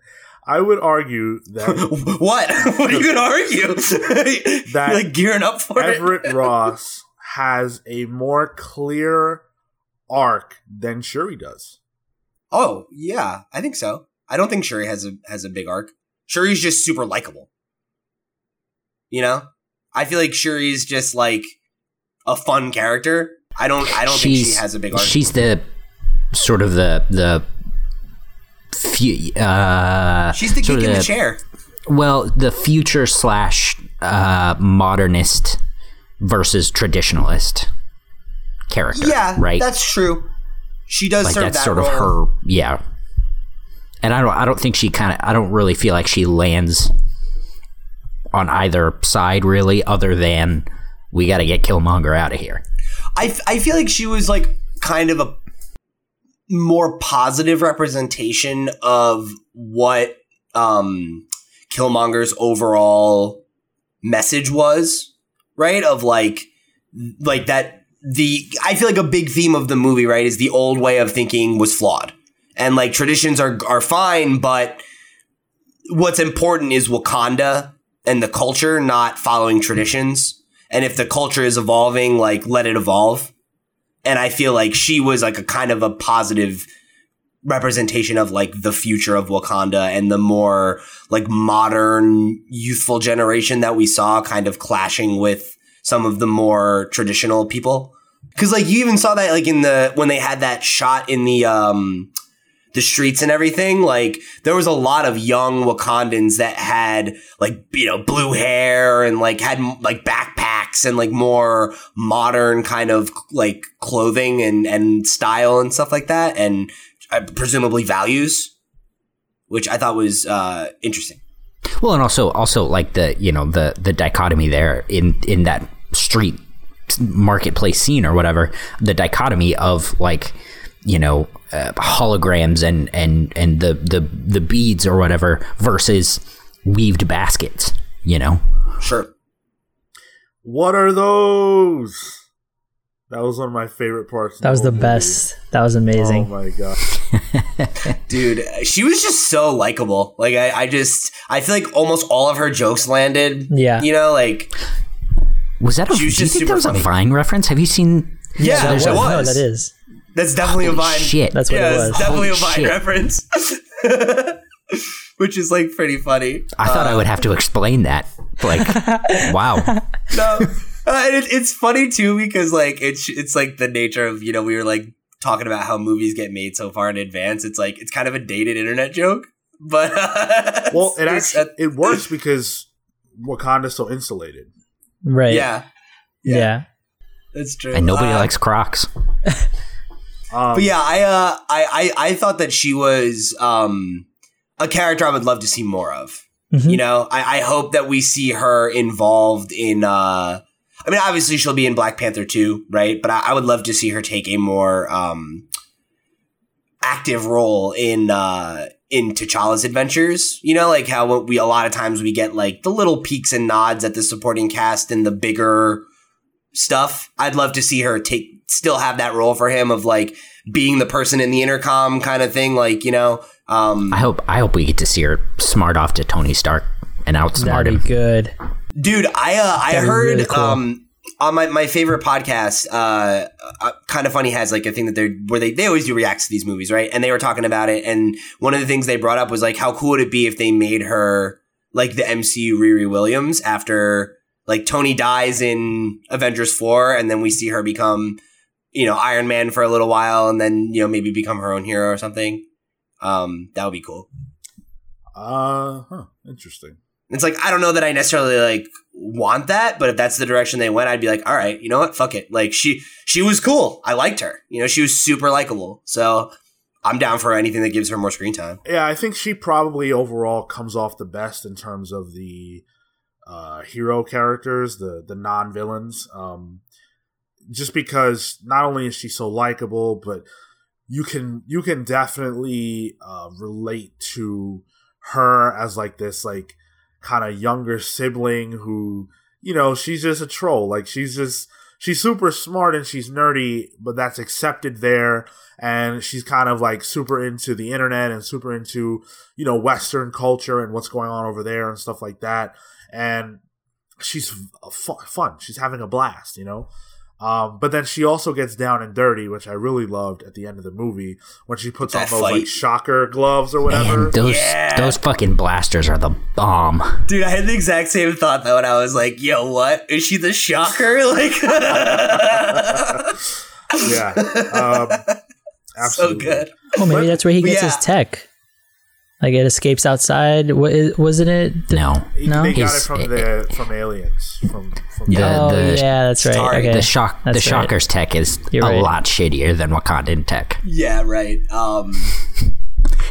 S1: I would argue that
S3: what? what are you gonna argue?
S1: That
S3: like gearing up for
S1: Everett
S3: it.
S1: Ross has a more clear arc than Shuri does.
S3: Oh yeah, I think so. I don't think Shuri has a has a big arc. Shuri's just super likable. You know, I feel like Shuri's just like a fun character. I don't I don't think she has a big arc.
S2: She's the sort of the the fu- uh,
S3: She's the geek in the chair.
S2: Well, the future slash uh, modernist versus traditionalist character.
S3: Yeah,
S2: right.
S3: That's true. She does
S2: like that's
S3: that
S2: sort of her. Yeah, and I don't. I don't think she kind of. I don't really feel like she lands on either side really, other than we got to get Killmonger out of here.
S3: I, I feel like she was like kind of a more positive representation of what um Killmonger's overall message was, right? Of like like that the I feel like a big theme of the movie, right, is the old way of thinking was flawed. And like traditions are are fine, but what's important is Wakanda and the culture not following traditions. And if the culture is evolving, like let it evolve. And I feel like she was like a kind of a positive representation of like the future of Wakanda and the more like modern youthful generation that we saw kind of clashing with some of the more traditional people. Cause like you even saw that like in the when they had that shot in the um the streets and everything, like there was a lot of young Wakandans that had like you know blue hair and like had like backpacks and like more modern kind of like clothing and and style and stuff like that, and uh, presumably values, which I thought was uh, interesting.
S2: Well, and also also like the you know the the dichotomy there in in that street marketplace scene or whatever, the dichotomy of like you know uh, holograms and and and the the the beads or whatever versus weaved baskets. You know,
S3: Sure.
S1: What are those? That was one of my favorite parts.
S4: That was the
S1: whole movie.
S4: best. That was amazing.
S1: Oh my god!
S3: Dude, she was just so likable. Like I, I just I feel like almost all of her jokes landed.
S4: Yeah.
S3: You know, like
S2: was that a?
S3: She was
S2: do you
S3: just
S2: think that was
S3: funny.
S2: a Vine reference? Have you seen?
S3: Yeah,
S4: that
S3: it
S4: was.
S3: was.
S4: No, that is.
S3: that's definitely a vine.
S2: shit!
S4: That's what
S3: yeah,
S4: it
S3: it's
S4: was.
S3: definitely
S2: Holy
S3: a Vine
S2: shit.
S3: reference. Which is like pretty funny.
S2: I thought I would have to explain that. Like, wow.
S3: no, uh, and it, it's funny too because like it's it's like the nature of you know we were like talking about how movies get made so far in advance. It's like it's kind of a dated internet joke, but uh,
S1: Well, it
S3: it's-
S1: actually it works because Wakanda's so insulated.
S4: Right.
S3: yeah,
S4: Yeah.
S3: that's true.
S2: And nobody
S3: Uh,
S2: likes Crocs.
S1: Um,
S3: But yeah, I uh, I, I I thought that she was um a character I would love to see more of.
S4: Mhm.
S3: You know, I, I hope that we see her involved in. uh I mean, obviously she'll be in Black Panther too, right? But I, I would love to see her take a more um active role in uh in T'Challa's adventures. You know, like how we a lot of times we get like the little peeks and nods at the supporting cast and the bigger stuff. I'd love to see her take still have that role for him of like being the person in the intercom kind of thing, like you know. Um,
S2: I hope I hope we get to see her smart off to Tony Stark and outsmart
S4: That'd
S2: him.
S4: good.
S3: Dude i uh i heard
S4: really cool.
S3: um on my, my favorite podcast uh, uh kind of funny has like a thing that they're where they, they always do reacts to these movies right and they were talking about it and one of the things they brought up was like how cool would it be if they made her like the mcu riri williams after like tony dies in avengers 4 and then we see her become you know iron man for a little while and then you know maybe become her own hero or something um that would be cool
S1: Uh, huh. Interesting.
S3: It's like I don't know that I necessarily like want that, but if that's the direction they went, I'd be like, all right, you know what? Fuck it. Like she she was cool. I liked her. You know, she was super likable. So I'm down for anything that gives her more screen time.
S1: Yeah, I think she probably overall comes off the best in terms of the uh, hero characters, the the non villains. Um, just because not only is she so likable, but you can you can definitely uh, relate to her as like this like kind of younger sibling who you know she's just a troll. Like she's just she's super smart and she's nerdy but that's accepted there. And she's kind of like super into the internet and super into you know western culture and what's going on over there and stuff like that. And she's fun. She's having a blast you know um, but then she also gets down and dirty, which I really loved at the end of the movie when she puts
S3: That
S1: on those like shocker gloves or whatever.
S2: Man, those
S3: Yeah.
S2: those fucking blasters are the bomb.
S3: Dude, I had the exact same thought though, and I was like, yo, what? Is she the shocker? Like
S1: yeah, um,
S3: So
S1: absolutely.
S3: good.
S4: Oh, maybe
S3: But-
S4: that's where he gets
S3: yeah.
S4: his tech. Like it escapes outside. Wa- Wasn't it?
S2: No,
S4: No?
S1: they got it
S2: His-
S1: from the from aliens. From, from
S2: The-
S4: oh
S2: the-
S4: yeah, that's right.
S3: Sorry,
S4: Okay.
S2: the shock the
S4: That's right.
S2: Shocker's tech is
S4: You're
S2: a
S4: right.
S2: lot shittier than Wakandan tech.
S3: Yeah, right. Um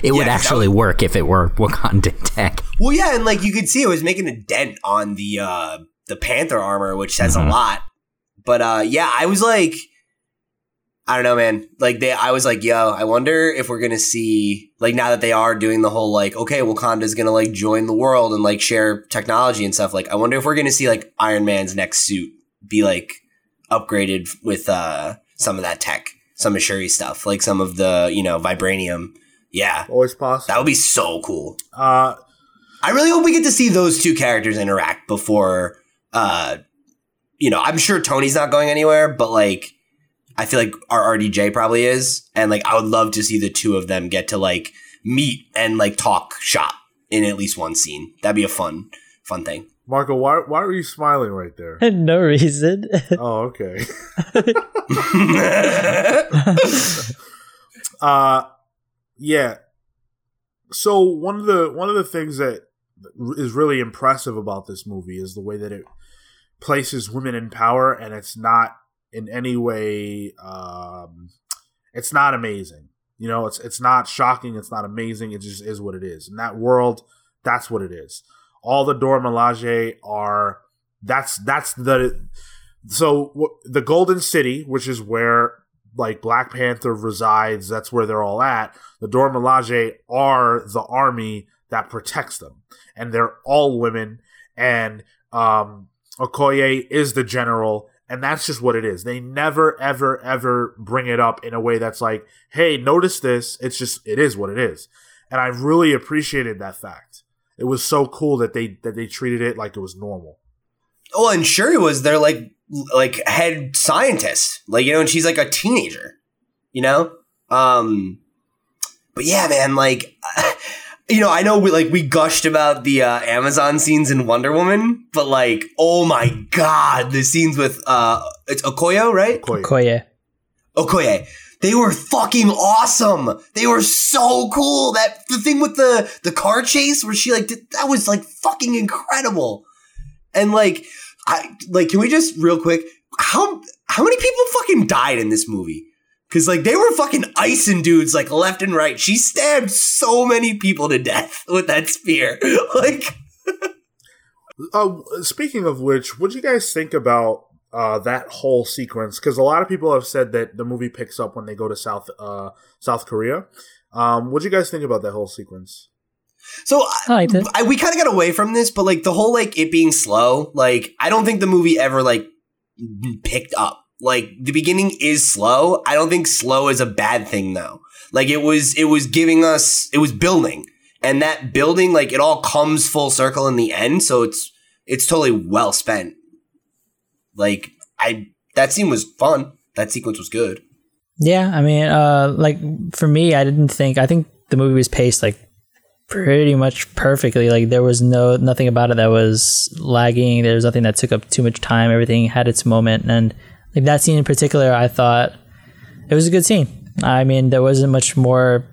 S2: It would
S3: 'cause that
S2: actually work if it were Wakandan tech.
S3: Well, yeah, and like you could see, it was making a dent on the uh the Panther armor, which says
S2: Mhm.
S3: a lot. But uh yeah, I was like, I don't know, man. Like they, I was like, yo, I wonder if we're gonna see like now that they are doing the whole like, okay, Wakanda's gonna like join the world and like share technology and stuff. Like, I wonder if we're gonna see like Iron Man's next suit be like upgraded with uh some of that tech, some of Shuri's stuff, like some of the you know vibranium. Yeah,
S1: always possible.
S3: that would be so cool.
S1: Uh,
S3: I really hope we get to see those two characters interact before. uh You know, I'm sure Tony's not going anywhere, but like, I feel like our RDJ probably is, and like, I would love to see the two of them get to like meet and like talk shop in at least one scene. That'd be a fun, fun thing.
S1: Marco, why why are you smiling right there?
S4: no reason.
S1: Oh, okay. uh yeah. So one of the one of the things that is really impressive about this movie is the way that it places women in power and it's not in any way um it's not amazing. You know, it's it's not shocking, it's not amazing, it just is what it is. In that world, that's what it is. All the Dora Milaje are that's that's the so w- the Golden City, which is where like Black Panther resides, that's where they're all at. The Dora Milaje are the army that protects them, and they're all women. And um, Okoye is the general, and that's just what it is. They never, ever, ever bring it up in a way that's like, "Hey, notice this." It's just it is what it is, and I really appreciated that fact. It was so cool that they that they treated it like it was normal.
S3: Oh, and Shuri was their like like head scientist, like you know, and she's like a teenager, you know. Um, but yeah, man, like you know, I know we like we gushed about the uh, Amazon scenes in Wonder Woman, but like, oh my god, the scenes with uh, it's Okoyo, right?
S1: Okoye.
S4: Koye.
S3: Okoye. They were fucking awesome. They were so cool. That the thing with the the car chase where she like did, that was like fucking incredible. And like I like can we just real quick how how many people fucking died in this movie? Cause like they were fucking icing dudes like left and right. She stabbed so many people to death with that spear. like
S1: Uh, speaking of which, what do you guys think about uh, that whole sequence? Because a lot of people have said that the movie picks up when they go to South uh, South Korea. Um, what do you guys think about that whole sequence?
S3: So
S4: I liked.
S3: I, we kind of got away from this, but like the whole like it being slow, like I don't think the movie ever like picked up. Like the beginning is slow. I don't think slow is a bad thing though. Like it was, it was giving us, it was building, and that building, like it all comes full circle in the end. So it's it's totally well spent. Like I, that scene was fun. That sequence was good.
S4: Yeah, I mean, uh, like for me, I didn't think. I think the movie was paced like pretty much perfectly. Like there was no nothing about it that was lagging. There was nothing that took up too much time. Everything had its moment, and like that scene in particular, I thought it was a good scene. I mean, there wasn't much more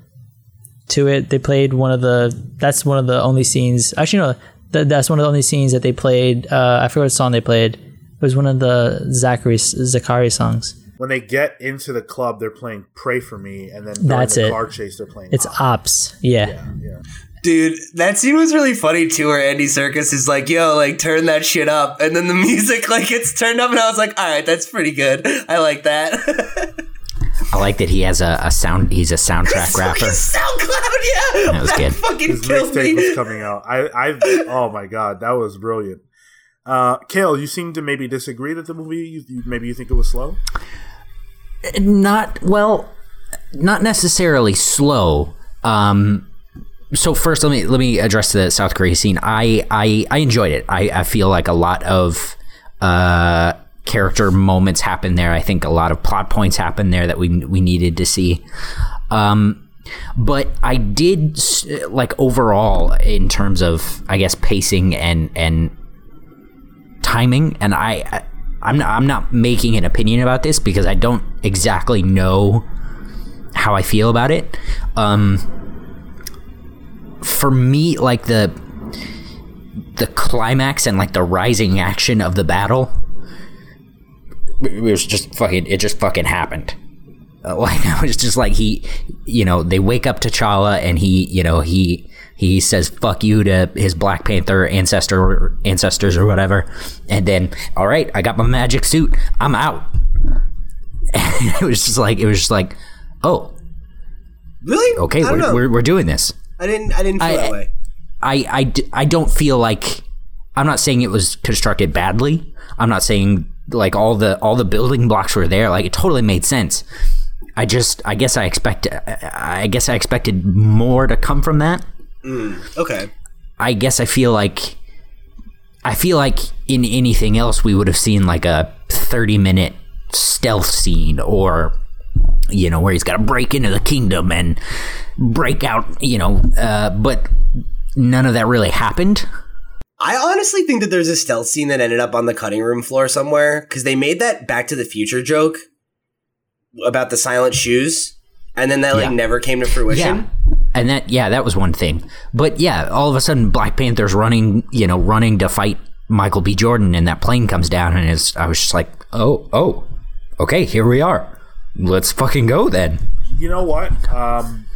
S4: to it. They played one of the. That's one of the only scenes. Actually, no, th- that's one of the only scenes that they played. Uh, I forgot what song they played. It was one of the Zachary Zachary songs.
S1: When they get into the club, they're playing "Pray for Me," and then during
S4: That's
S1: the
S4: it.
S1: car chase, they're playing.
S4: It's
S1: "Op."
S4: Ops. Yeah.
S1: yeah, yeah.
S3: Dude, that scene was really funny too, where Andy Serkis is like, yo, like turn that shit up. And then the music like gets turned up and I was like, all right, that's pretty good. I like that.
S2: I like that he has a, a sound. He's a soundtrack rapper.
S3: SoundCloud, yeah.
S2: That was good.
S3: fucking
S1: His
S3: killed
S1: mixtape was
S3: me.
S1: coming out. I, I, oh my god, that was brilliant. Uh, Cale, you seem to maybe disagree that the movie. You, you, maybe you think it was slow.
S2: not well not necessarily slow um so first let me let me address the south korea scene. I i i enjoyed it. I i feel like a lot of uh character moments happen there. I think a lot of plot points happen there that we we needed to see. Um but I did like overall in terms of I guess pacing and and timing and I, I'm not I'm not making an opinion about this because I don't exactly know how I feel about it. Um for me like the the climax and like the rising action of the battle it was just fucking it just fucking happened. Uh, like it was just like he you know they wake up T'Challa and he you know he he says fuck you to his Black Panther ancestor ancestors or whatever. And then all right I got my magic suit. I'm out. And it was just like it was just like oh
S3: Really?
S2: okay we're, we're, we're doing this
S3: I didn't. I didn't feel
S2: I-
S3: that way.
S2: I, I, I don't feel like I'm not saying it was constructed badly. I'm not saying like all the all the building blocks were there. Like it totally made sense. I just I guess I expect I guess I expected more to come from that.
S3: Hmm, okay.
S2: I guess I feel like I feel like in anything else we would have seen like a 30 minute stealth scene or you know where he's got to break into the kingdom and break out you know uh, but none of that really happened.
S3: I honestly think that there's a stealth scene that ended up on the cutting room floor somewhere because they made that Back to the Future joke about the silent shoes, and then that like
S2: Yeah.
S3: never came to fruition.
S2: yeah. And that yeah that was one thing. But yeah all of a sudden black panther's running you know running to fight michael b. Jordan and that plane comes down and it's i was just like oh oh okay here we are let's fucking go then
S1: You know what? Um,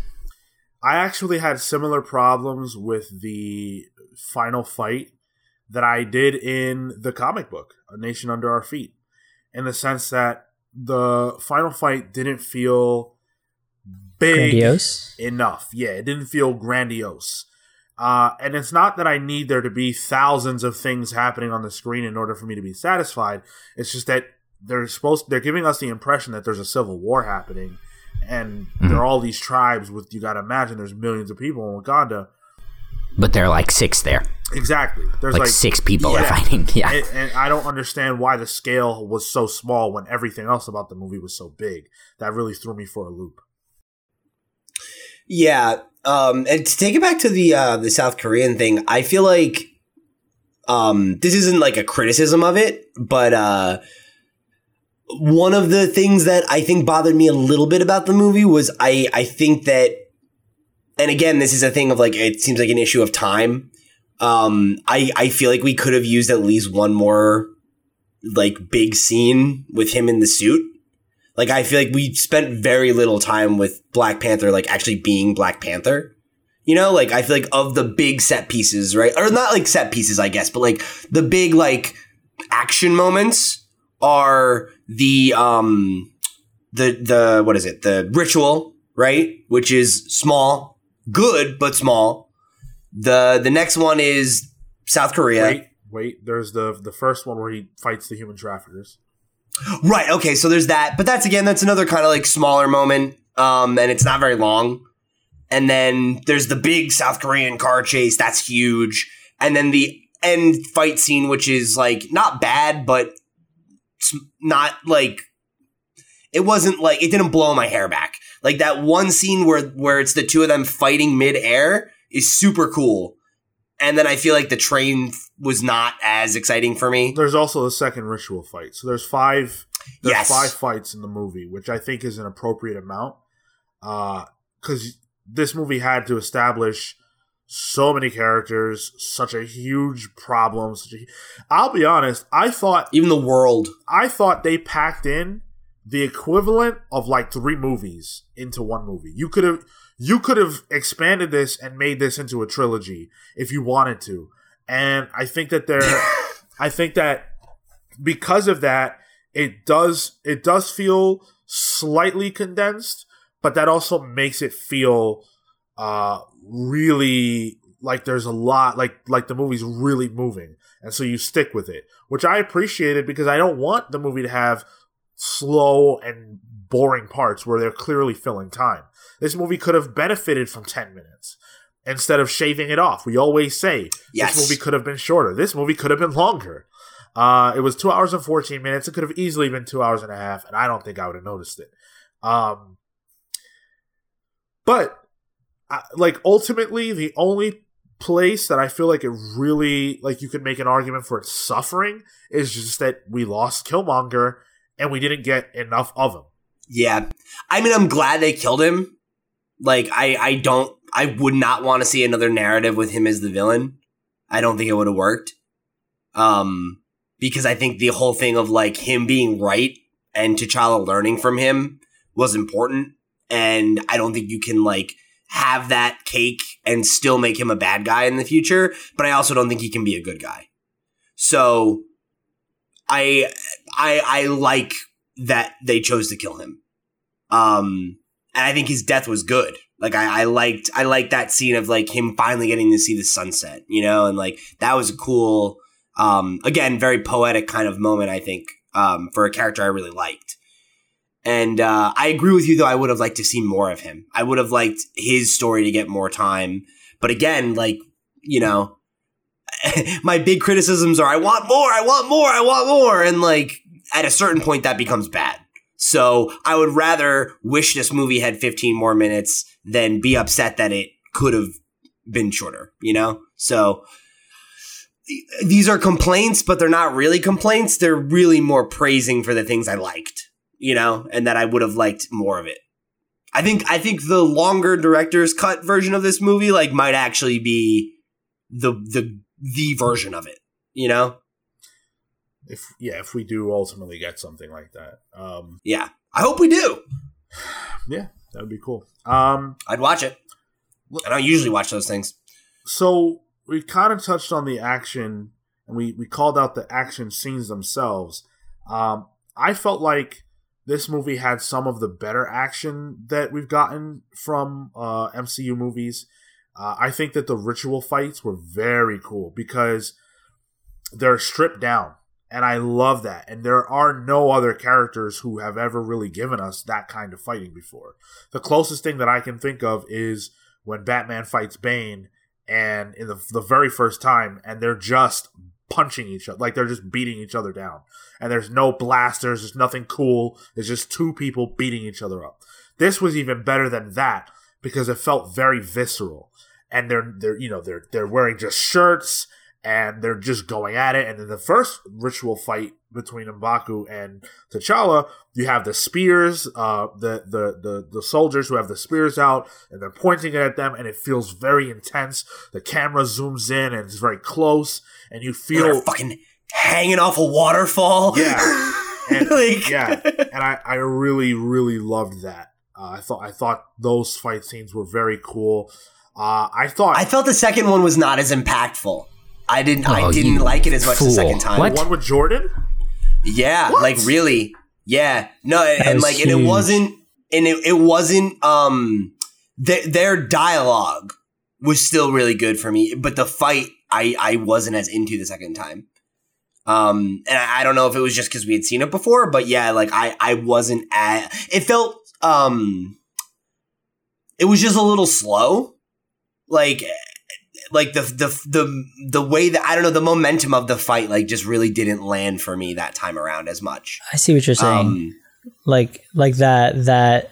S1: I actually had similar problems with the final fight that I did in the comic book, A Nation Under Our Feet, in the sense that the final fight didn't feel big
S4: Grandiose.
S1: enough. Yeah, it didn't feel grandiose. Uh, and it's not that I need there to be thousands of things happening on the screen in order for me to be satisfied. It's just that they're supposed they're giving us the impression that there's a civil war happening, and there are all these tribes with you got to imagine there's millions of people in Wakanda.
S2: but there are like six there
S1: Exactly. There's
S2: like,
S1: like,
S2: six people are fighting yeah
S1: and, and I don't understand why the scale was so small when everything else about the movie was so big. That really threw me for a loop.
S3: Yeah, um, and to take it back to the uh, the South Korean thing, I feel like um, this isn't like a criticism of it, but uh, one of the things that I think bothered me a little bit about the movie was I I think that, and again, this is a thing of like it seems like an issue of time. Um, I I feel like we could have used at least one more like big scene with him in the suit. Like I feel like we spent very little time with Black Panther like actually being Black Panther. You know, like I feel like of the big set pieces, right? Or not like set pieces, I guess, but like the big like action moments are the um the the what is it? The ritual, right? Which is small, good but small. The the next one is South Korea.
S1: Wait, wait. There's the the first one where he fights the human traffickers.
S3: Right. Okay. So there's that, but that's again, that's another kind of like smaller moment, um, and it's not very long. And then there's the big South Korean car chase. That's huge. And then the end fight scene, which is like not bad, but it's not like it wasn't like it didn't blow my hair back. Like that one scene where where it's the two of them fighting midair is super cool. And then I feel like the train was not as exciting for me.
S1: There's also the second ritual fight. So there's five. There's
S3: Yes.
S1: five fights in the movie, which I think is an appropriate amount. Uh Because this movie had to establish so many characters, such a huge problem. Such a, I'll be honest. I thought
S3: Even the world.
S1: I thought they packed in the equivalent of like three movies into one movie. You could have you could have expanded this and made this into a trilogy if you wanted to. And I think that there I think that because of that it does it does feel slightly condensed, but that also makes it feel uh really like there's a lot like like the movie's really moving and so you stick with it which i appreciated because i don't want the movie to have slow and boring parts where they're clearly filling time. This movie could have benefited from 10 minutes instead of shaving it off. We always say
S3: Yes.
S1: this movie could have been shorter. This movie could have been longer. Uh, it was two hours and 14 minutes. It could have easily been two hours and a half and i don't think i would have noticed it. Um, but I, like ultimately the only place that I feel like it really like you could make an argument for its suffering is just that we lost Killmonger and we didn't get enough of him.
S3: Yeah. I mean, I'm glad they killed him. Like, I, I don't, I would not want to see another narrative with him as the villain. I don't think it would have worked. Um, because I think the whole thing of like him being right and T'Challa learning from him was important. And I don't think you can like have that cake and still make him a bad guy in the future. But I also don't think he can be a good guy. So I, I, I like that they chose to kill him. Um, and I think his death was good. Like I, I liked, I liked that scene of like him finally getting to see the sunset, you know, and like that was a cool, um, again, very poetic kind of moment. I think, um, for a character I really liked. And uh, I agree with you, though. I would have liked to see more of him. I would have liked his story to get more time. But again, like you know, my big criticisms are I want more, I want more, I want more. And like at a certain point that becomes bad. So I would rather wish this movie had 15 more minutes than be upset that it could have been shorter, you know? So these are complaints, but they're not really complaints. They're really more praising for the things I liked, you know, and that I would have liked more of it. I think I think the longer director's cut version of this movie like might actually be the the the version of it, you know?
S1: If yeah, if we do ultimately get something like that. Um
S3: Yeah. I hope we do.
S1: yeah, that would be cool. Um
S3: I'd watch it. I don't usually watch those things.
S1: so we kind of touched on the action and we, we called out the action scenes themselves. Um, I felt like this movie had some of the better action that we've gotten from uh, MCU movies. Uh, I think that the ritual fights were very cool because they're stripped down. And I love that. And there are no other characters who have ever really given us that kind of fighting before. The closest thing that I can think of is when Batman fights Bane and in the the very first time, and they're just punching each other, like they're just beating each other down, and there's no blasters, there's nothing cool, It's just two people beating each other up. This was even better than that because it felt very visceral, and they're they're you know they're they're wearing just shirts and they're just going at it. And in the first ritual fight between M'Baku and T'Challa, you have the spears, uh, the, the the the soldiers who have the spears out, and they're pointing it at them, and it feels very intense. The camera zooms in, and it's very close, and you feel
S3: fucking hanging off a waterfall.
S1: yeah, and,
S3: Like-
S1: yeah, and I, I really really loved that. Uh, I thought I thought those fight scenes were very cool. Uh, I thought
S3: I felt the second one was not as impactful. I didn't. I
S2: Oh,
S3: didn't like it as much the second time.
S2: What?
S1: the one with Jordan.
S3: Yeah,
S1: What?
S3: like really. Yeah. No, and, and
S4: was
S3: like and it wasn't and it, it wasn't um their their dialogue was still really good for me, but the fight I I wasn't as into the second time. Um and I, I don't know if it was just cuz we had seen it before, but yeah, like I I wasn't at it felt um it was just a little slow. Like like the the the the way that I don't know the momentum of the fight like just really didn't land for me that time around as much.
S4: I see what you're saying.
S3: Um,
S4: like like that that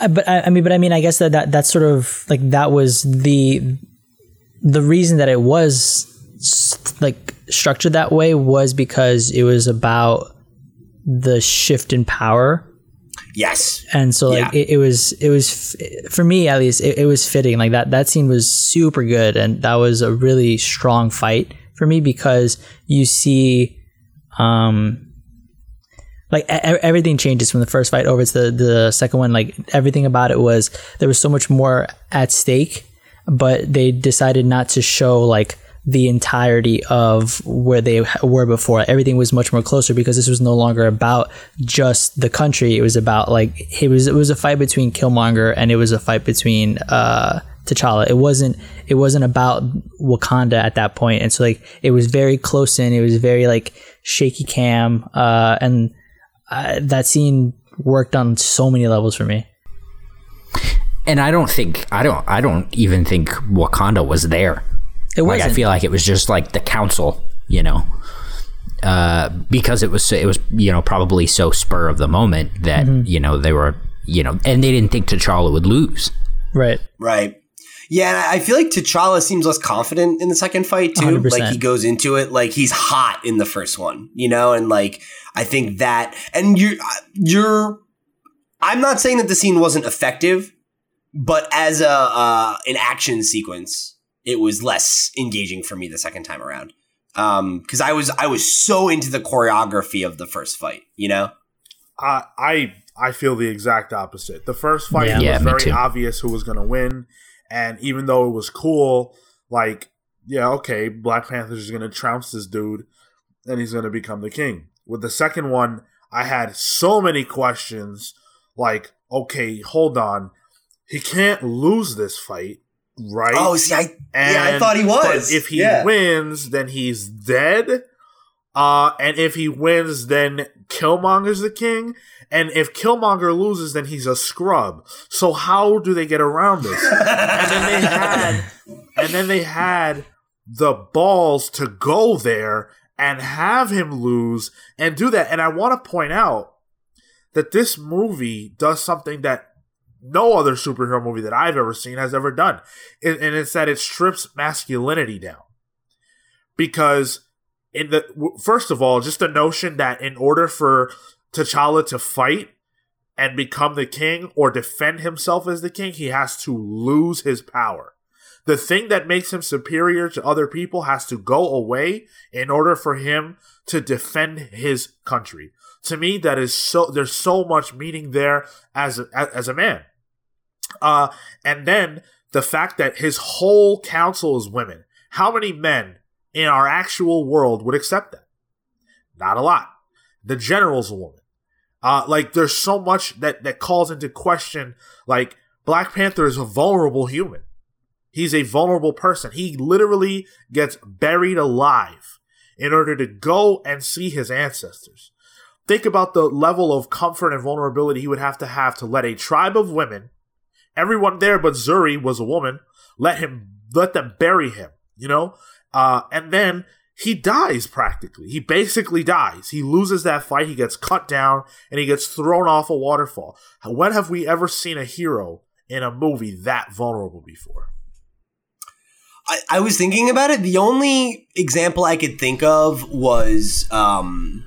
S4: I- but I, I mean but i mean i guess that, that that's sort of like that was the the reason that it was s- like structured that way was because it was about the shift in power
S3: yes,
S4: and so like
S3: Yeah.
S4: it, it was it was f- for me at least it, it was fitting. Like that that scene was super good and that was a really strong fight for me because you see um like everything changes from the first fight over to the, the second one. Like everything about it was there was so much more at stake but they decided not to show like the entirety of where they were before. Everything was much more closer because this was no longer about just the country. It was about like it was it was a fight between Killmonger and it was a fight between uh T'Challa. It wasn't it wasn't about Wakanda at that point. And so like it was very close in. It was very like shaky cam uh and uh, that scene worked on so many levels for me.
S2: And I don't think I don't I don't even think Wakanda was there.
S4: It
S2: Like
S4: wasn't
S2: I feel like it was just like the council, you know, uh, because it was it was you know probably so spur of the moment that
S4: Mm-hmm.
S2: you know they were you know and they didn't think T'Challa would lose.
S4: right
S3: right. Yeah, I feel like T'Challa seems less confident in the second fight too.
S4: 100%.
S3: Like he goes into it like he's hot in the first one, you know, and like I think that and you're you're I'm not saying that the scene wasn't effective, but as a uh, an action sequence, it was less engaging for me the second time around. Um, because I was I was so into the choreography of the first fight, you know.
S1: I I I feel the exact opposite. The first fight
S4: Yeah.
S1: it
S2: Yeah,
S1: was very obvious who was going to win, and even though it was cool, like yeah, okay, Black Panther is going to trounce this dude, and he's going to become the king. With the second one, I had so many questions. Like, okay, hold on, he can't lose this fight, right?
S3: Oh, see, I yeah, I thought he was.
S1: But if he
S3: Yeah.
S1: wins, then he's dead. Uh, and if he wins, then Killmonger's the king. And if Killmonger loses, then he's a scrub. So how do they get around this? and then they had and then they had the balls to go there and have him lose and do that. And I want to point out that this movie does something that no other superhero movie that I've ever seen has ever done. And it's that it strips masculinity down. Because in the first of all, just the notion that in order for T'Challa to fight and become the king or defend himself as the king, he has to lose his power. The thing that makes him superior to other people has to go away in order for him to defend his country. To me, that is so. There's so much meaning there as a, as a man. Uh, and then the fact that his whole council is women. How many men in our actual world would accept that? Not a lot. The general's a woman. Uh, like there's so much that that calls into question. Like Black Panther is a vulnerable human. He's a vulnerable person. He literally gets buried alive in order to go and see his ancestors. Think about the level of comfort and vulnerability he would have to have to let a tribe of women, everyone there but Shuri was a woman, let him let them bury him, you know? Uh, and then he dies practically. He basically dies. He loses that fight. He gets cut down and he gets thrown off a waterfall. When have we ever seen a hero in a movie that vulnerable before?
S3: I, I was thinking about it. The only example I could think of was um,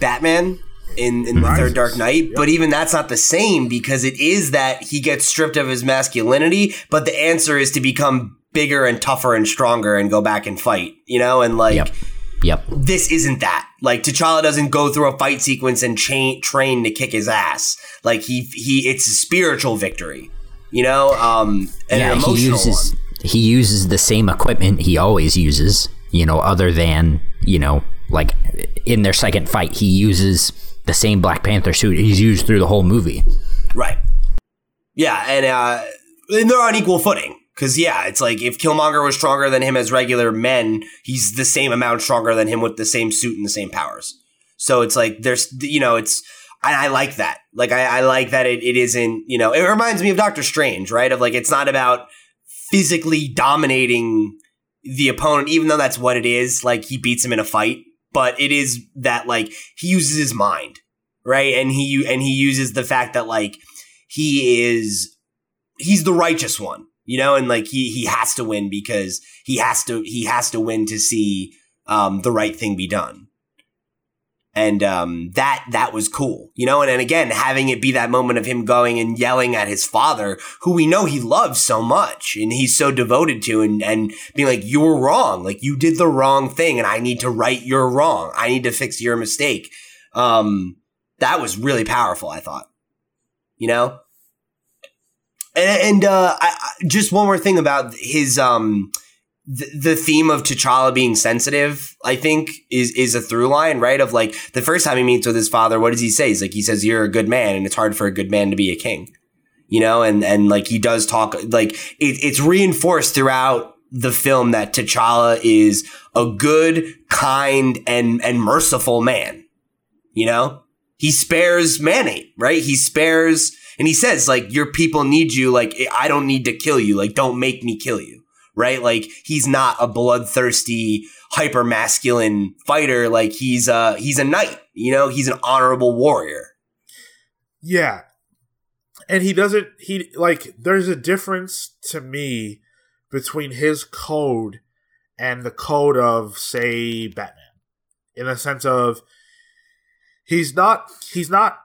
S3: Batman in, in the Rises. third Dark Knight, yep. but even that's not the same because it is that he gets stripped of his masculinity, but the answer is to become bigger and tougher and stronger and go back and fight, you know? And like,
S2: yep. Yep.
S3: This isn't that. Like T'Challa doesn't go through a fight sequence and chain, train to kick his ass. Like he he it's a spiritual victory. You know? Um and yeah, an emotional
S2: he uses
S3: one.
S2: he uses the same equipment he always uses, you know, other than, you know, like in their second fight, he uses the same Black Panther suit he's used through the whole movie.
S3: Right. Yeah, and uh and they're on equal footing. Cause yeah, it's like if Killmonger was stronger than him as regular men, he's the same amount stronger than him with the same suit and the same powers. So it's like there's you know it's I, I like that. Like I, I like that it, it isn't you know it reminds me of Doctor Strange, right? Of like it's not about physically dominating the opponent, even though that's what it is. Like he beats him in a fight, but it is that like he uses his mind, right? And he and he uses the fact that like he is he's the righteous one you know, and like he he has to win because he has to he has to win to see um, the right thing be done. And um, that that was cool, you know. And, and again, having it be that moment of him going and yelling at his father, who we know he loves so much and he's so devoted to, and and being like, "You were wrong. Like you did the wrong thing, and I need to right your wrong. I need to fix your mistake." Um, that was really powerful. I thought, you know. And, and uh, I, just one more thing about his um, the, the theme of T'Challa being sensitive, I think, is is a through line, right? Of like the first time he meets with his father, what does he say? He's like, he says, "You're a good man, and it's hard for a good man to be a king." You know, and and like he does talk, like it, it's reinforced throughout the film that T'Challa is a good, kind, and and merciful man. You know, he spares Man-Ape, right? He spares and he says, like, your people need you. Like, I don't need to kill you. Like, don't make me kill you. Right? Like, he's not a bloodthirsty, hyper masculine fighter. Like, he's a, he's a knight, you know, he's an honorable warrior.
S1: Yeah. And he doesn't, he, like, there's a difference to me between his code and the code of, say, Batman. In the sense of, he's not, he's not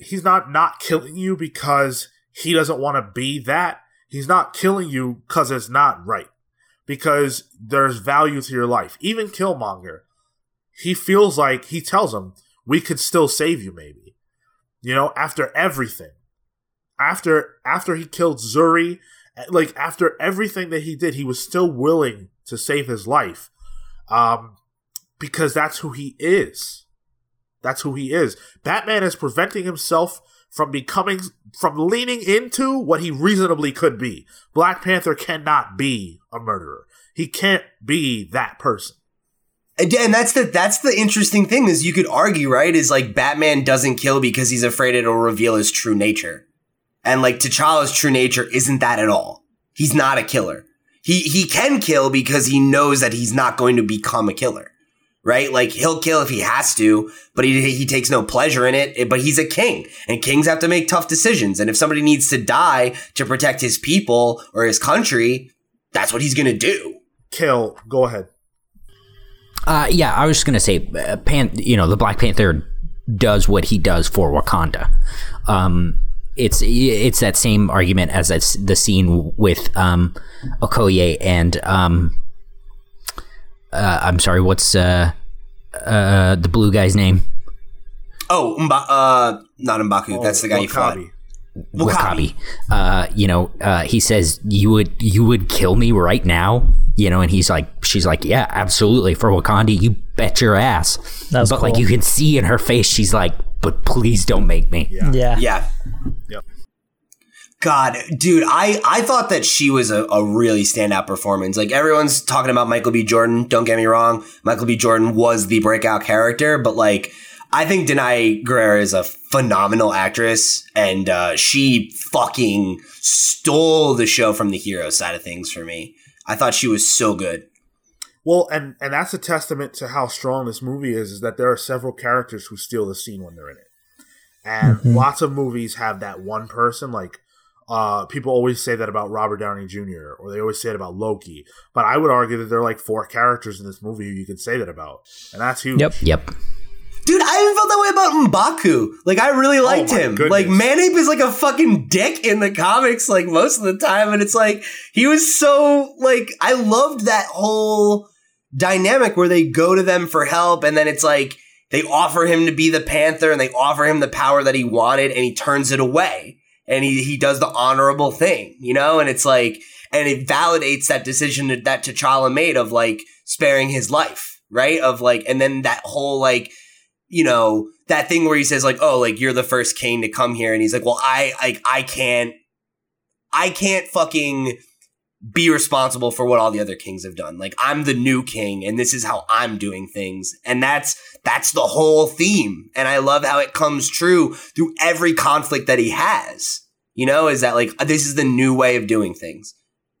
S1: he's not not killing you because he doesn't want to be that. He's not killing you because it's not right. Because there's value to your life. Even Killmonger, he feels like he tells him, "We could still save you, maybe." You know, after everything, after after he killed Shuri, like after everything that he did, he was still willing to save his life, um, because that's who he is. That's who he is. Batman is preventing himself from becoming from leaning into what he reasonably could be. Black Panther cannot be a murderer. He can't be that person.
S3: And that's the that's the interesting thing is you could argue, right? Is like Batman doesn't kill because he's afraid it'll reveal his true nature. And like T'Challa's true nature isn't that at all. He's not a killer. he he can kill because he knows that he's not going to become a killer. Right? Like he'll kill if he has to, but he he takes no pleasure in it. But he's a king, and kings have to make tough decisions. And if somebody needs to die to protect his people or his country, that's what he's going to do.
S1: Kill. Go ahead.
S2: Uh, yeah, I was just gonna say, uh, Pan. You know, the Black Panther does what he does for Wakanda. Um, it's it's that same argument as that's the scene with um, Okoye and um, uh, I'm sorry, what's uh, uh, the blue guy's name?
S3: Oh, Mba- uh, not M'Baku.
S1: Oh,
S3: that's the guy you fought.
S1: W'Kabi.
S2: W'Kabi. Uh, you know, uh, he says you would you would kill me right now. You know, and he's like, she's like, yeah, absolutely for Wakanda, you bet your ass.
S4: That's
S2: but like you can see in her face, she's like, but please don't make me.
S1: Yeah.
S4: Yeah.
S3: Yeah.
S1: Yep.
S3: God, dude, I, I thought that she was a, a really standout performance. Like everyone's talking about Michael B. Jordan. Don't get me wrong. Michael B. Jordan was the breakout character, but like, I think Danai Gurira is a phenomenal actress and, uh, she fucking stole the show from the hero side of things for me. I thought she was so good.
S1: Well, and and that's a testament to how strong this movie is. Is that there are several characters who steal the scene when they're in it, and
S4: Mhm.
S1: lots of movies have that one person. Like, uh, people always say that about Robert Downey Jr. or they always say it about Loki. But I would argue that there are like four characters in this movie who you could say that about, and that's huge.
S4: Yep.
S2: Yep.
S3: Dude, I even felt that way about M'Baku. Like, I really liked
S1: Oh
S3: him.
S1: goodness.
S3: Like, Man-Ape is like a fucking dick in the comics, like, most of the time. And it's like, he was so, like, I loved that whole dynamic where they go to them for help. And then it's like, they offer him to be the Panther and they offer him the power that he wanted and he turns it away. And he, he does the honorable thing, you know? And it's like, and it validates that decision that, that T'Challa made of like sparing his life, right? Of like, and then that whole like, you know, that thing where he says like, "Oh, like you're the first king to come here," and he's like, "Well, I like I can't, I can't fucking be responsible for what all the other kings have done. Like I'm the new king, and this is how I'm doing things." And that's that's the whole theme, and I love how it comes true through every conflict that he has. You know, is that like this is the new way of doing things,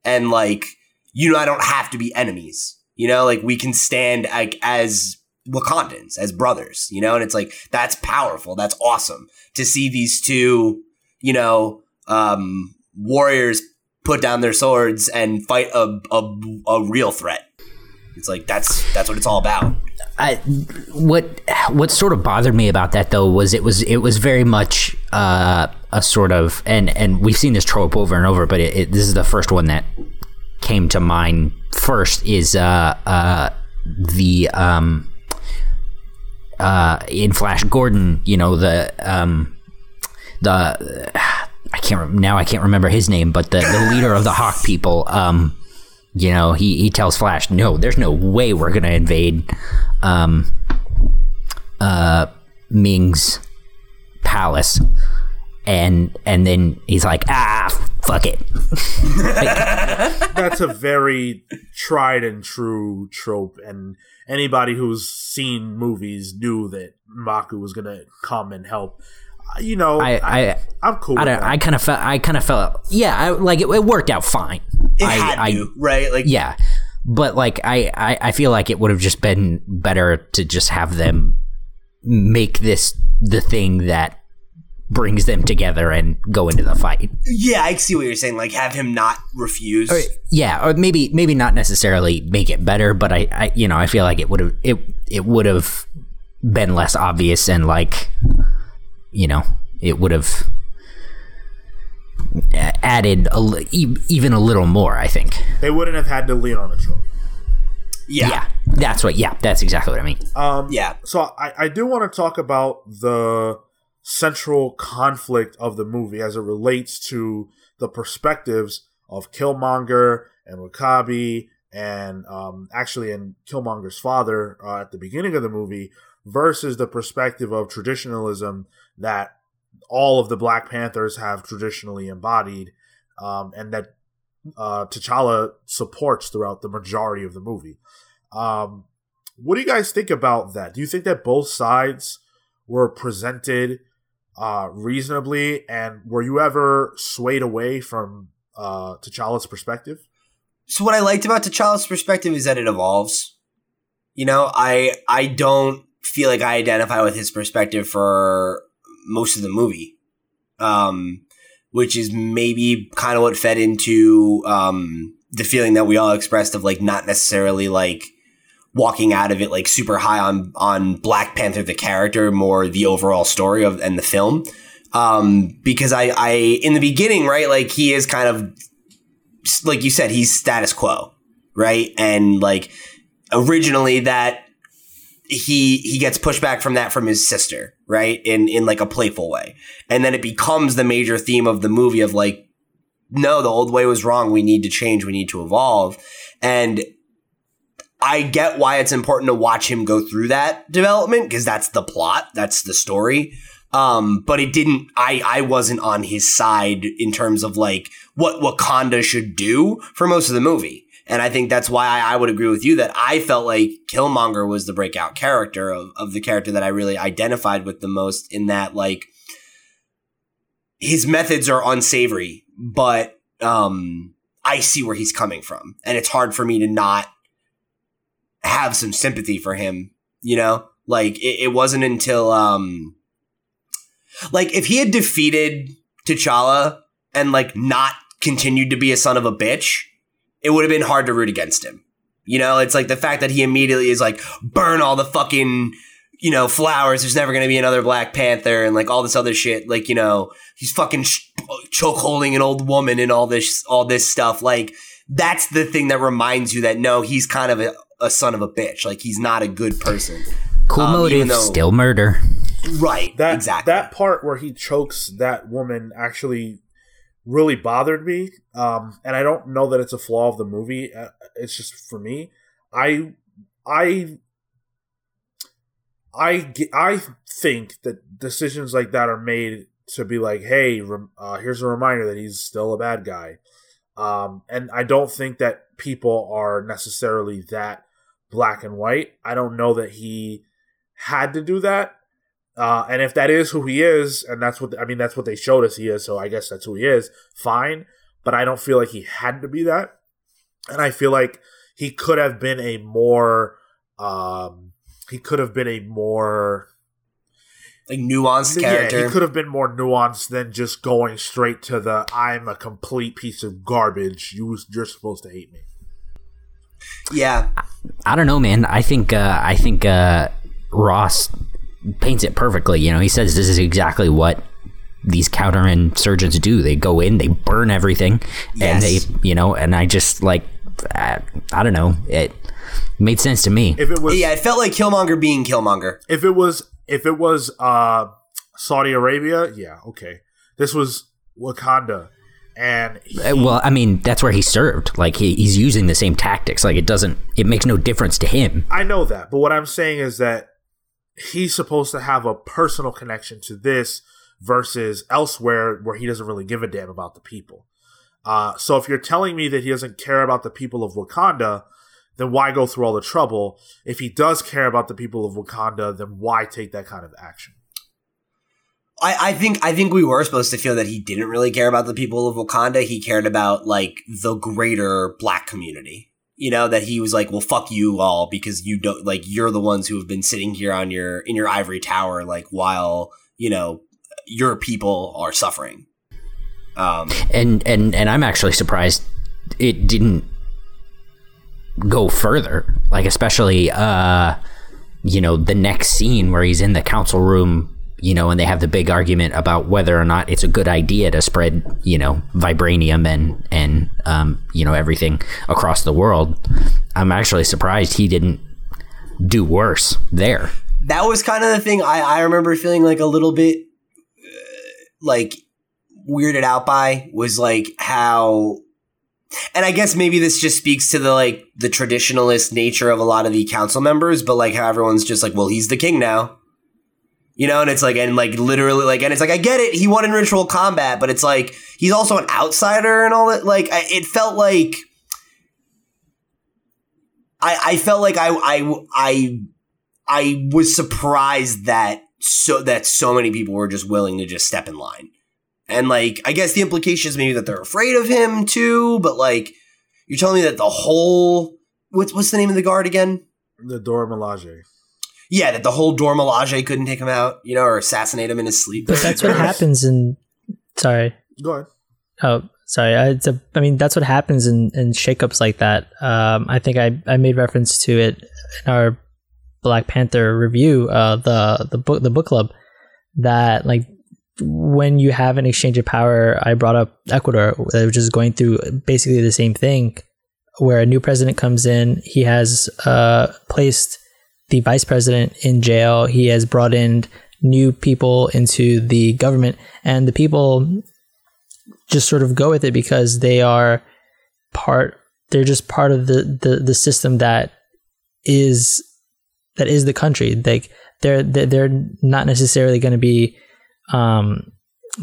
S3: and like you know, I don't have to be enemies. You know, like we can stand like as Wakandans, as brothers, you know, and it's like that's powerful. That's awesome to see these two, you know, um, warriors put down their swords and fight a, a a real threat. It's like that's that's what it's all about.
S2: I, what what sort of bothered me about that though was it was it was very much uh, a sort of and and we've seen this trope over and over, but it, it, this is the first one that came to mind first is uh, uh, the um, uh, in Flash Gordon, you know the um, the I can't rem- now I can't remember his name, but the, the leader of the Hawk people. Um, you know, he, he tells Flash, "No, there's no way we're gonna invade um, uh, Ming's palace." And and then he's like, "Ah, fuck it."
S1: that's a very tried and true trope, and anybody who's seen movies knew that M'Baku was gonna come and help. You know,
S2: I I,
S1: I'm cool.
S2: I don't. I kind of felt. I kind of felt. Yeah, I, like it, it worked out fine.
S3: It
S2: I,
S3: had
S2: I,
S3: to, right? Like
S2: Yeah, but like I, I, I feel like it would have just been better to just have them make this the thing that brings them together and go into the fight.
S3: yeah, I see what you're saying. Like have him not refuse.
S2: Yeah, or maybe maybe not necessarily make it better, but I, I you know I feel like it would have it it would have been less obvious and like you know it would have added a, e- even a little more. I think.
S1: they wouldn't have had to lean on a trope.
S3: Yeah,
S2: Yeah, that's what. Yeah, that's exactly what I mean.
S1: Um,
S3: yeah.
S1: So I, I do want to talk about the central conflict of the movie as it relates to the perspectives of Killmonger and W'Kabi and um, actually and Killmonger's father uh, at the beginning of the movie versus the perspective of traditionalism that all of the Black Panthers have traditionally embodied um, and that uh, T'Challa supports throughout the majority of the movie. Um, what do you guys think about that? Do you think that both sides were presented uh, reasonably, and were you ever swayed away from uh, T'Challa's perspective?
S3: So what I liked about T'Challa's perspective is that it evolves. You know, I I don't feel like I identify with his perspective for most of the movie. Um, which is maybe kind of what fed into um, the feeling that we all expressed of like not necessarily like walking out of it like super high on on Black Panther the character, more the overall story of and the film. Um, because I I in the beginning, right, like he is kind of like you said, he's status quo, right? And like originally that he he gets pushback from that from his sister, right? In in like a playful way. And then it becomes the major theme of the movie of like no, the old way was wrong. We need to change. We need to evolve. And I get why it's important to watch him go through that development because that's the plot, that's the story. Um, but it didn't. I I wasn't on his side in terms of like what Wakanda should do for most of the movie. And I think that's why I, I, would agree with you that I felt like Killmonger was the breakout character of, of the character that I really identified with the most in that like his methods are unsavory, but um, I see where he's coming from. And it's hard for me to not have some sympathy for him, you know? Like it, it wasn't until um like if he had defeated T'Challa and like not continued to be a son of a bitch, it would have been hard to root against him. You know, it's like the fact that he immediately is like, burn all the fucking, you know, flowers. There's never going to be another Black Panther and like all this other shit. Like, you know, he's fucking sh- choke holding an old woman and all this, all this stuff. Like, that's the thing that reminds you that no, he's kind of a, a son of a bitch. Like, he's not a good person.
S2: Cool um, motive, though, still murder.
S3: Right.
S1: That,
S3: exactly.
S1: That part where he chokes that woman actually really bothered me. Um, and I don't know that it's a flaw of the movie. Uh, it's just for me. I I I I think that decisions like that are made to be like, hey, uh, here's a reminder that he's still a bad guy. Um, and I don't think that people are necessarily that black and white. I don't know that he had to do that. Uh, and if that is who he is, and that's what I mean, that's what they showed us he is. So I guess that's who he is. Fine, but I don't feel like he had to be that. And I feel like he could have been a more, um, he could have been a more
S3: like nuanced character.
S1: Yeah, he could have been more nuanced than just going straight to the "I'm a complete piece of garbage." You you're supposed to hate me.
S3: Yeah,
S2: I don't know, man. I think uh, I think uh, Ross paints it perfectly. You know, he says this is exactly what these counterinsurgents do. They go in, they burn everything, yes. and they, you know, and I just like, I, I, don't know, it made sense to me.
S3: If it was, yeah, it felt like Killmonger being Killmonger.
S1: If it was, if it was uh Saudi Arabia, yeah, okay. This was Wakanda. And he,
S2: uh, well, I mean, that's where he served. Like he, he's using the same tactics. Like it doesn't, it makes no difference to him.
S1: I know that, but what I'm saying is that he's supposed to have a personal connection to this versus elsewhere where he doesn't really give a damn about the people. Uh, so if you're telling me that he doesn't care about the people of Wakanda, then why go through all the trouble? If he does care about the people of Wakanda, then why take that kind of action?
S3: I, I think I think we were supposed to feel that he didn't really care about the people of Wakanda. He cared about like the greater black community you know that he was like well fuck you all because you don't like you're the ones who have been sitting here on your in your ivory tower like while you know your people are suffering.
S2: Um and and and i'm actually surprised it didn't go further. Like especially uh you know the next scene where he's in the council room you know, and they have the big argument about whether or not it's a good idea to spread, you know, vibranium and and um, you know everything across the world. I'm actually surprised he didn't do worse there.
S3: That was kind of the thing I, I remember feeling like a little bit uh, like weirded out by was like how and I guess maybe this just speaks to the like the traditionalist nature of a lot of the council members, but like how everyone's just like, well, he's the king now you know, and it's like, and like literally, like, and it's like, I get it, he won in ritual combat, but it's like he's also an outsider and all that. Like, I, it felt like I, I felt like I, I, I, I was surprised that so that so many people were just willing to just step in line, and like, I guess the implication is maybe that they're afraid of him too, but like, You're telling me that the whole what's what's the name of the guard again?
S1: The Dora Milaje.
S3: Yeah, that the whole Dora Milaje couldn't take him out, you know, or assassinate him in his sleep.
S4: But that's what happens in. Sorry.
S1: Go on.
S4: Oh, sorry. I, it's a, I mean, that's what happens in, in shakeups like that. Um, I think I, I made reference to it in our Black Panther review, uh, the the book the book club, that like when you have an exchange of power, I brought up Ecuador, which is going through basically the same thing, where a new president comes in. He has uh, placed the vice president in jail. He has brought in new people into the government, and the people just sort of go with it because they are part. They're just part of the the, the system that is that is the country. Like they're they're not necessarily going to be um,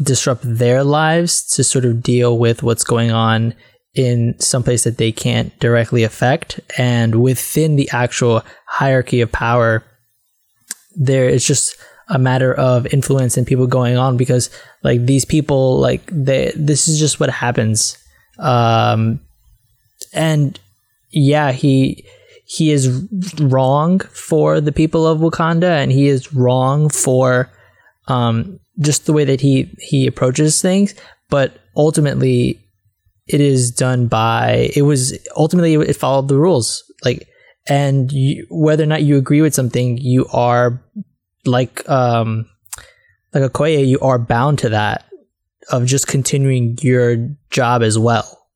S4: disrupt their lives to sort of deal with what's going on in some place that they can't directly affect. And within the actual hierarchy of power there is just a matter of influence and people going on because like these people like they this is just what happens. Um and yeah he he is wrong for the people of Wakanda and he is wrong for um just the way that he he approaches things. But ultimately it is done by it was ultimately it followed the rules. Like and you, whether or not you agree with something you are like um like a Okoye you are bound to that of just continuing your job as well.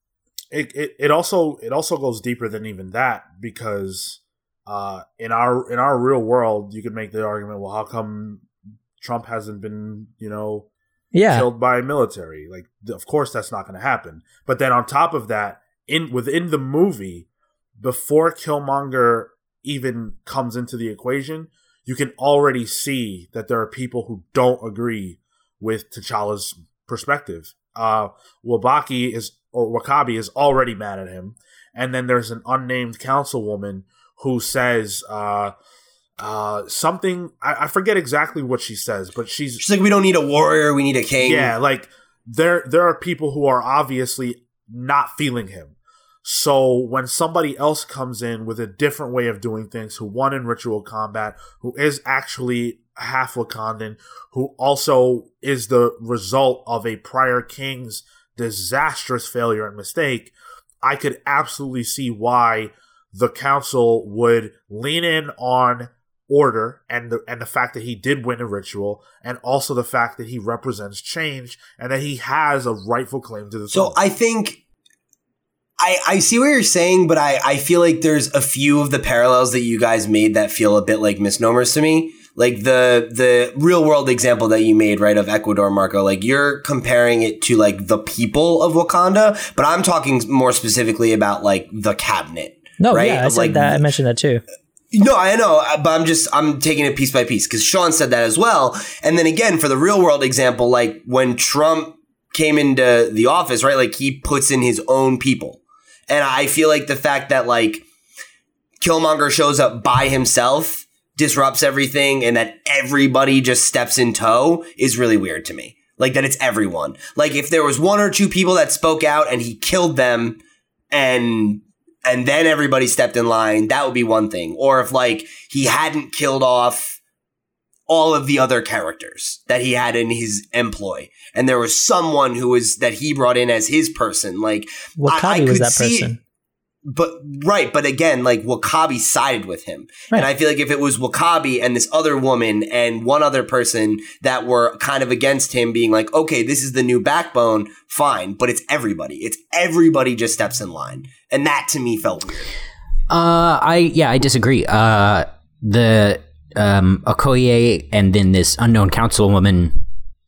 S1: It, it, it also it also goes deeper than even that because uh, in our in our real world you could make the argument well how come Trump hasn't been you know
S4: yeah.
S1: killed by military. Like of course that's not going to happen. But then on top of that in within the movie before Killmonger even comes into the equation you can already see that there are people who don't agree with T'Challa's perspective. Uh Wabaki is or W'Kabi is already mad at him. And then there's an unnamed councilwoman who says uh, uh, something. I, I, forget exactly what she says, but she's
S3: she's like, "We don't need a warrior, we need a king."
S1: Yeah, like there there are people who are obviously not feeling him. So when somebody else comes in with a different way of doing things, who won in ritual combat, who is actually half Wakandan, who also is the result of a prior king's disastrous failure and mistake, I could absolutely see why the council would lean in on order and the and the fact that he did win a ritual and also the fact that he represents change and that he has a rightful claim to the
S3: so throne. I think I, I see what you're saying, but I, I feel like there's a few of the parallels that you guys made that feel a bit like misnomers to me. Like the the real world example that you made right of Ecuador Marco like you're comparing it to like the people of Wakanda but I'm talking more specifically about like the cabinet
S4: no
S3: right?
S4: yeah I said
S3: like,
S4: that I mentioned that too
S3: no, I know, uh, but I'm just I'm taking it piece by piece because Sean said that as well. And then again, for the real world example, like when Trump came into the office, right? Like he puts in his own people, and I feel like the fact that like Killmonger shows up by himself disrupts everything and that everybody just steps in tow is really weird to me. Like that it's everyone. Like if there was one or two people that spoke out and he killed them and and then everybody stepped in line, that would be one thing. Or if like he hadn't killed off all of the other characters that he had in his employ and there was someone who was that he brought in as his person like
S4: W'Kabi I, I was that person
S3: but right, but again, like W'Kabi sided with him, right. and I feel like if it was W'Kabi and this other woman and one other person that were kind of against him, being like, okay, this is the new backbone, fine, but it's everybody. It's everybody just steps in line, and that to me felt weird.
S2: Uh, I yeah, I disagree. Uh, the um Okoye and then this unknown councilwoman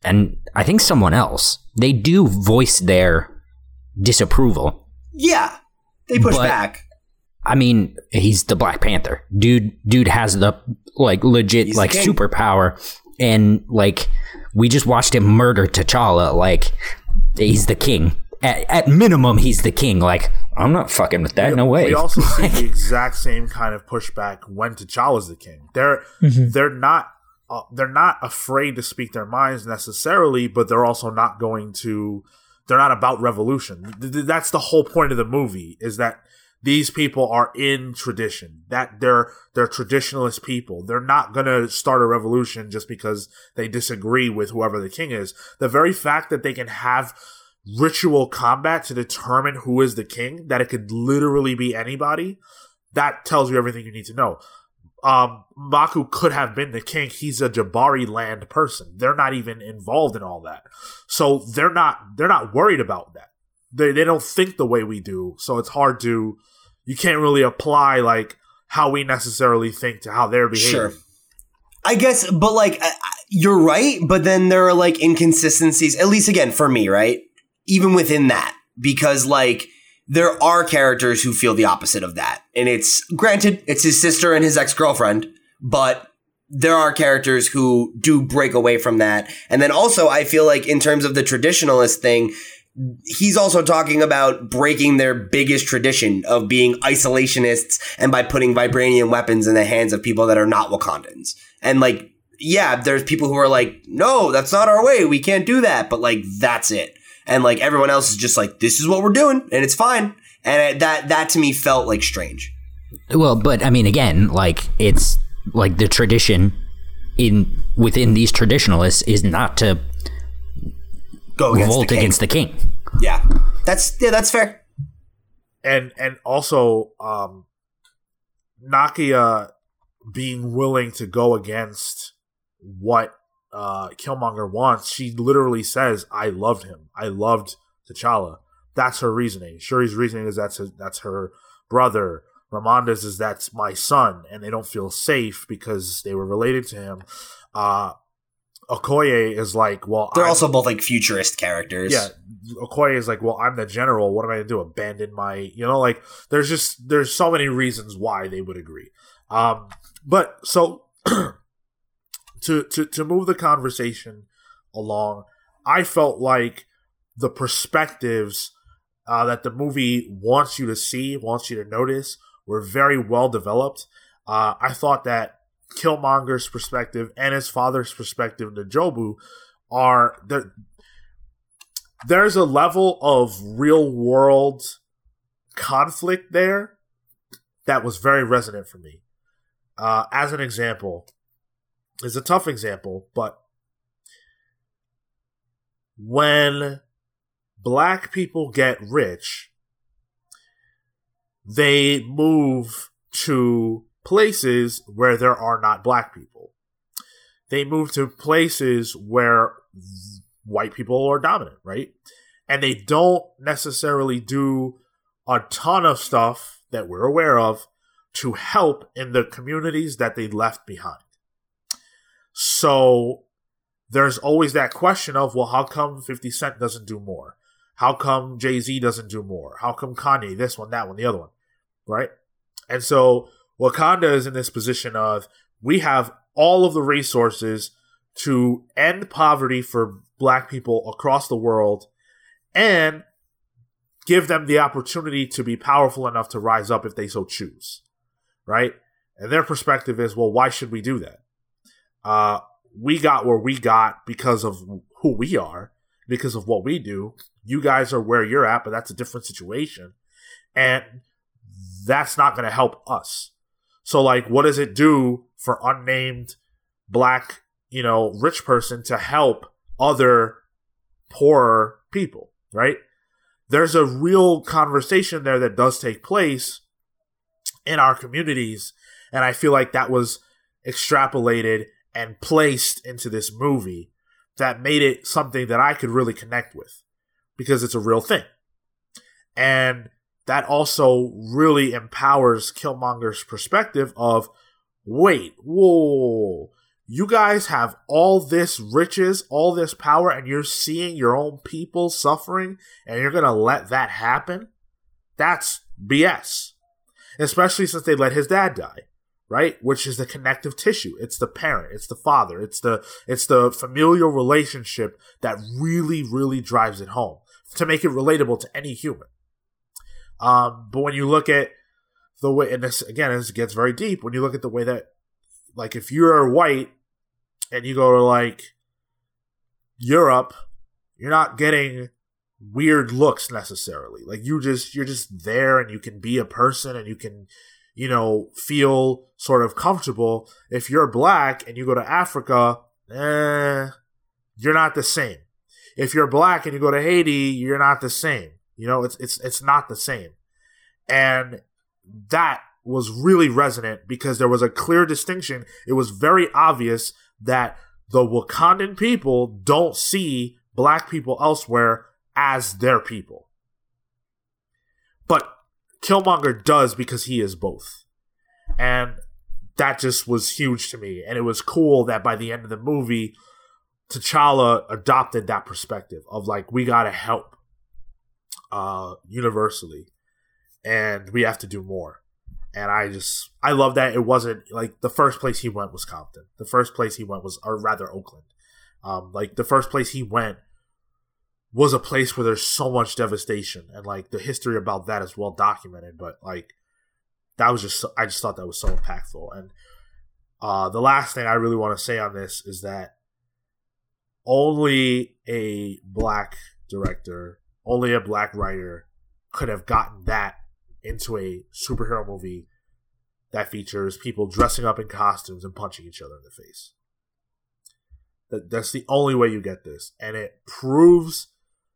S2: and I think someone else, they do voice their disapproval.
S3: Yeah, they push but, back.
S2: I mean, he's the Black Panther. Dude dude has the like legit he's like superpower and like we just watched him murder T'Challa like he's the king. At, at minimum he's the king like I'm not fucking with that.
S1: We,
S2: no way.
S1: We also see the exact same kind of pushback when T'Challa's the king. They're mm-hmm. they're not uh, they're not afraid to speak their minds necessarily, but they're also not going to they're not about revolution. That's the whole point of the movie is that these people are in tradition that they're they're traditionalist people. They're not going to start a revolution just because they disagree with whoever the king is. The very fact that they can have ritual combat to determine who is the king that it could literally be anybody that tells you everything you need to know um, M'Baku could have been the king. He's a Jabari land person. They're not even involved in all that. So they're not they're not worried about that. They they don't think the way we do. So it's hard to you can't really apply like how we necessarily think to how they're behaving. Sure.
S3: I guess, but like you're right, but then there are like inconsistencies. At least again for me, right? Even within that, because like there are characters who feel the opposite of that, and it's granted it's his sister and his ex girlfriend, but there are characters who do break away from that. And then also, I feel like in terms of the traditionalist thing, he's also talking about breaking their biggest tradition of being isolationists and by putting vibranium weapons in the hands of people that are not Wakandans. And like, yeah, there's people who are like, no, that's not our way. We can't do that. But like, that's it. And like everyone else is just like, this is what we're doing and it's fine. And that, that to me felt like strange.
S2: Well, but I mean, again, like it's like the tradition in within these traditionalists is not to
S3: go against revolt the
S2: against the king.
S3: Yeah, that's yeah, that's fair.
S1: And and also, um, Nakia being willing to go against what uh, Killmonger wants, she literally says, "I loved him. I loved T'Challa." That's her reasoning. Shuri's reasoning is that's that's her brother. Ramonda's is that's my son, and they don't feel safe because they were related to him. Uh, Okoye is like, well,
S3: they're I'm, also both like futurist characters.
S1: Yeah, Okoye is like, well, I'm the general. What am I gonna do? Abandon my, you know, like there's just there's so many reasons why they would agree. Um, but so to to to move the conversation along, I felt like the perspectives uh, that the movie wants you to see, wants you to notice, were very well developed. Uh, I thought that Killmonger's perspective and his father's perspective, N'Jobu, are there. There's a level of real world conflict there that was very resonant for me. Uh, as an example, it's a tough example, but when black people get rich, they move to places where there are not black people. They move to places where white people are dominant, right? And they don't necessarily do a ton of stuff that we're aware of to help in the communities that they left behind. So there's always that question of, well, how come 50 Cent doesn't do more? How come Jay Z doesn't do more? How come Kanye, this one, that one, the other one, right? And so Wakanda is in this position of we have all of the resources to end poverty for black people across the world and give them the opportunity to be powerful enough to rise up if they so choose. Right? And their perspective is, well, why should we do that? Uh, we got where we got because of who we are, because of what we do. You guys are where you're at, but that's a different situation. And that's not going to help us. So like, what does it do for unnamed black, you know, rich person to help other poorer people, right? There's a real conversation there that does take place in our communities. And I feel like that was extrapolated and placed into this movie that made it something that I could really connect with because it's a real thing. And that also really empowers Killmonger's perspective of wait, whoa, you guys have all this riches, all this power, and you're seeing your own people suffering, and you're gonna let that happen? That's BS. Especially since they let his dad die, right? Which is the connective tissue. It's the parent, it's the father, it's the it's the familial relationship that really, really drives it home to make it relatable to any human. Um, but when you look at the way, and this again, this gets very deep. When you look at the way that, like, if you're white and you go to like Europe, you're not getting weird looks necessarily. Like you just you're just there and you can be a person and you can you know feel sort of comfortable. If you're black and you go to Africa, eh, you're not the same. If you're black and you go to Haiti, you're not the same. You know, it's it's it's not the same. And that was really resonant because there was a clear distinction. It was very obvious that the Wakandan people don't see black people elsewhere as their people. Killmonger does because he is both. And that just was huge to me. And it was cool that by the end of the movie, T'Challa adopted that perspective of like, we gotta help uh universally. And we have to do more. And I just I love that it wasn't like the first place he went was Compton. The first place he went was or rather Oakland. Um, like the first place he went was a place where there's so much devastation and like the history about that is well documented but like that was just i just thought that was so impactful. And uh the last thing i really want to say on this is that only a black director only a black writer could have gotten that into a superhero movie that features people dressing up in costumes and punching each other in the face. That that's the only way you get this and it proves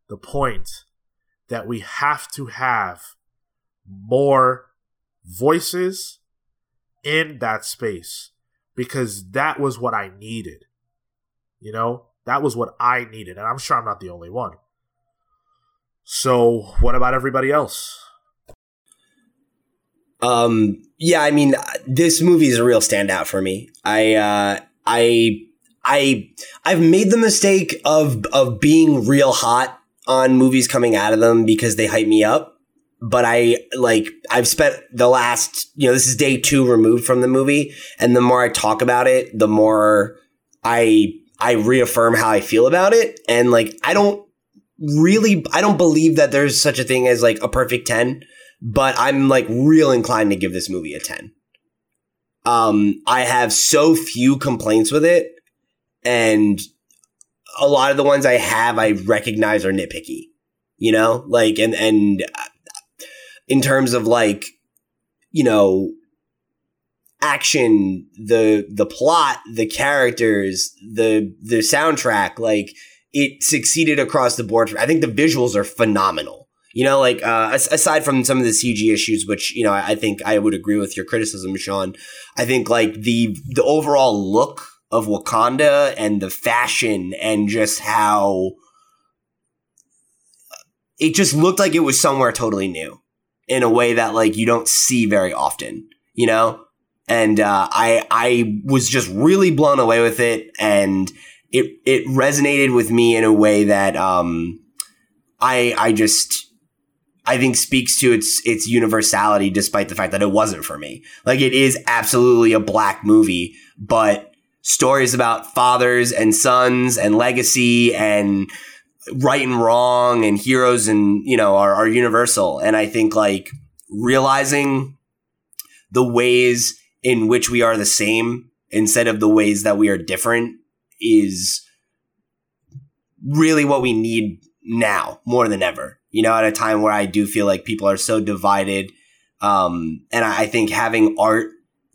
S1: the point that we have to have more voices in that space because that was what I needed. You know, that was what I needed, and I'm sure I'm not the only one. So, what about everybody else?
S3: Um, yeah, I mean, this movie is a real standout for me. I, uh, I, I, I've made the mistake of of being real hot on movies coming out of them because they hype me up. But I like I've spent the last you know this is day two removed from the movie, and the more I talk about it, the more I I reaffirm how I feel about it, and like I don't really I don't believe that there's such a thing as like a perfect ten, but I'm like real inclined to give this movie a ten. Um, I have so few complaints with it, and a lot of the ones I have, I recognize are nitpicky, you know, like, and, and in terms of like, you know, action, the, the plot, the characters, the, the soundtrack, like it succeeded across the board. I think the visuals are phenomenal. You know, like uh, aside from some of the CG issues, which you know I think I would agree with your criticism, Sean. I think like the the overall look of Wakanda and the fashion and just how it just looked like it was somewhere totally new in a way that like you don't see very often, you know? And uh, I I was just really blown away with it and it it resonated with me in a way that um I I just I think speaks to its its universality despite the fact that it wasn't for me. Like it is absolutely a black movie, but stories about fathers and sons and legacy and right and wrong and heroes and you know are, are universal. And i think like realizing the ways in which we are the same instead of the ways that we are different is really what we need now more than ever. You know at a time where i do feel like people are so divided um, and I, I think having art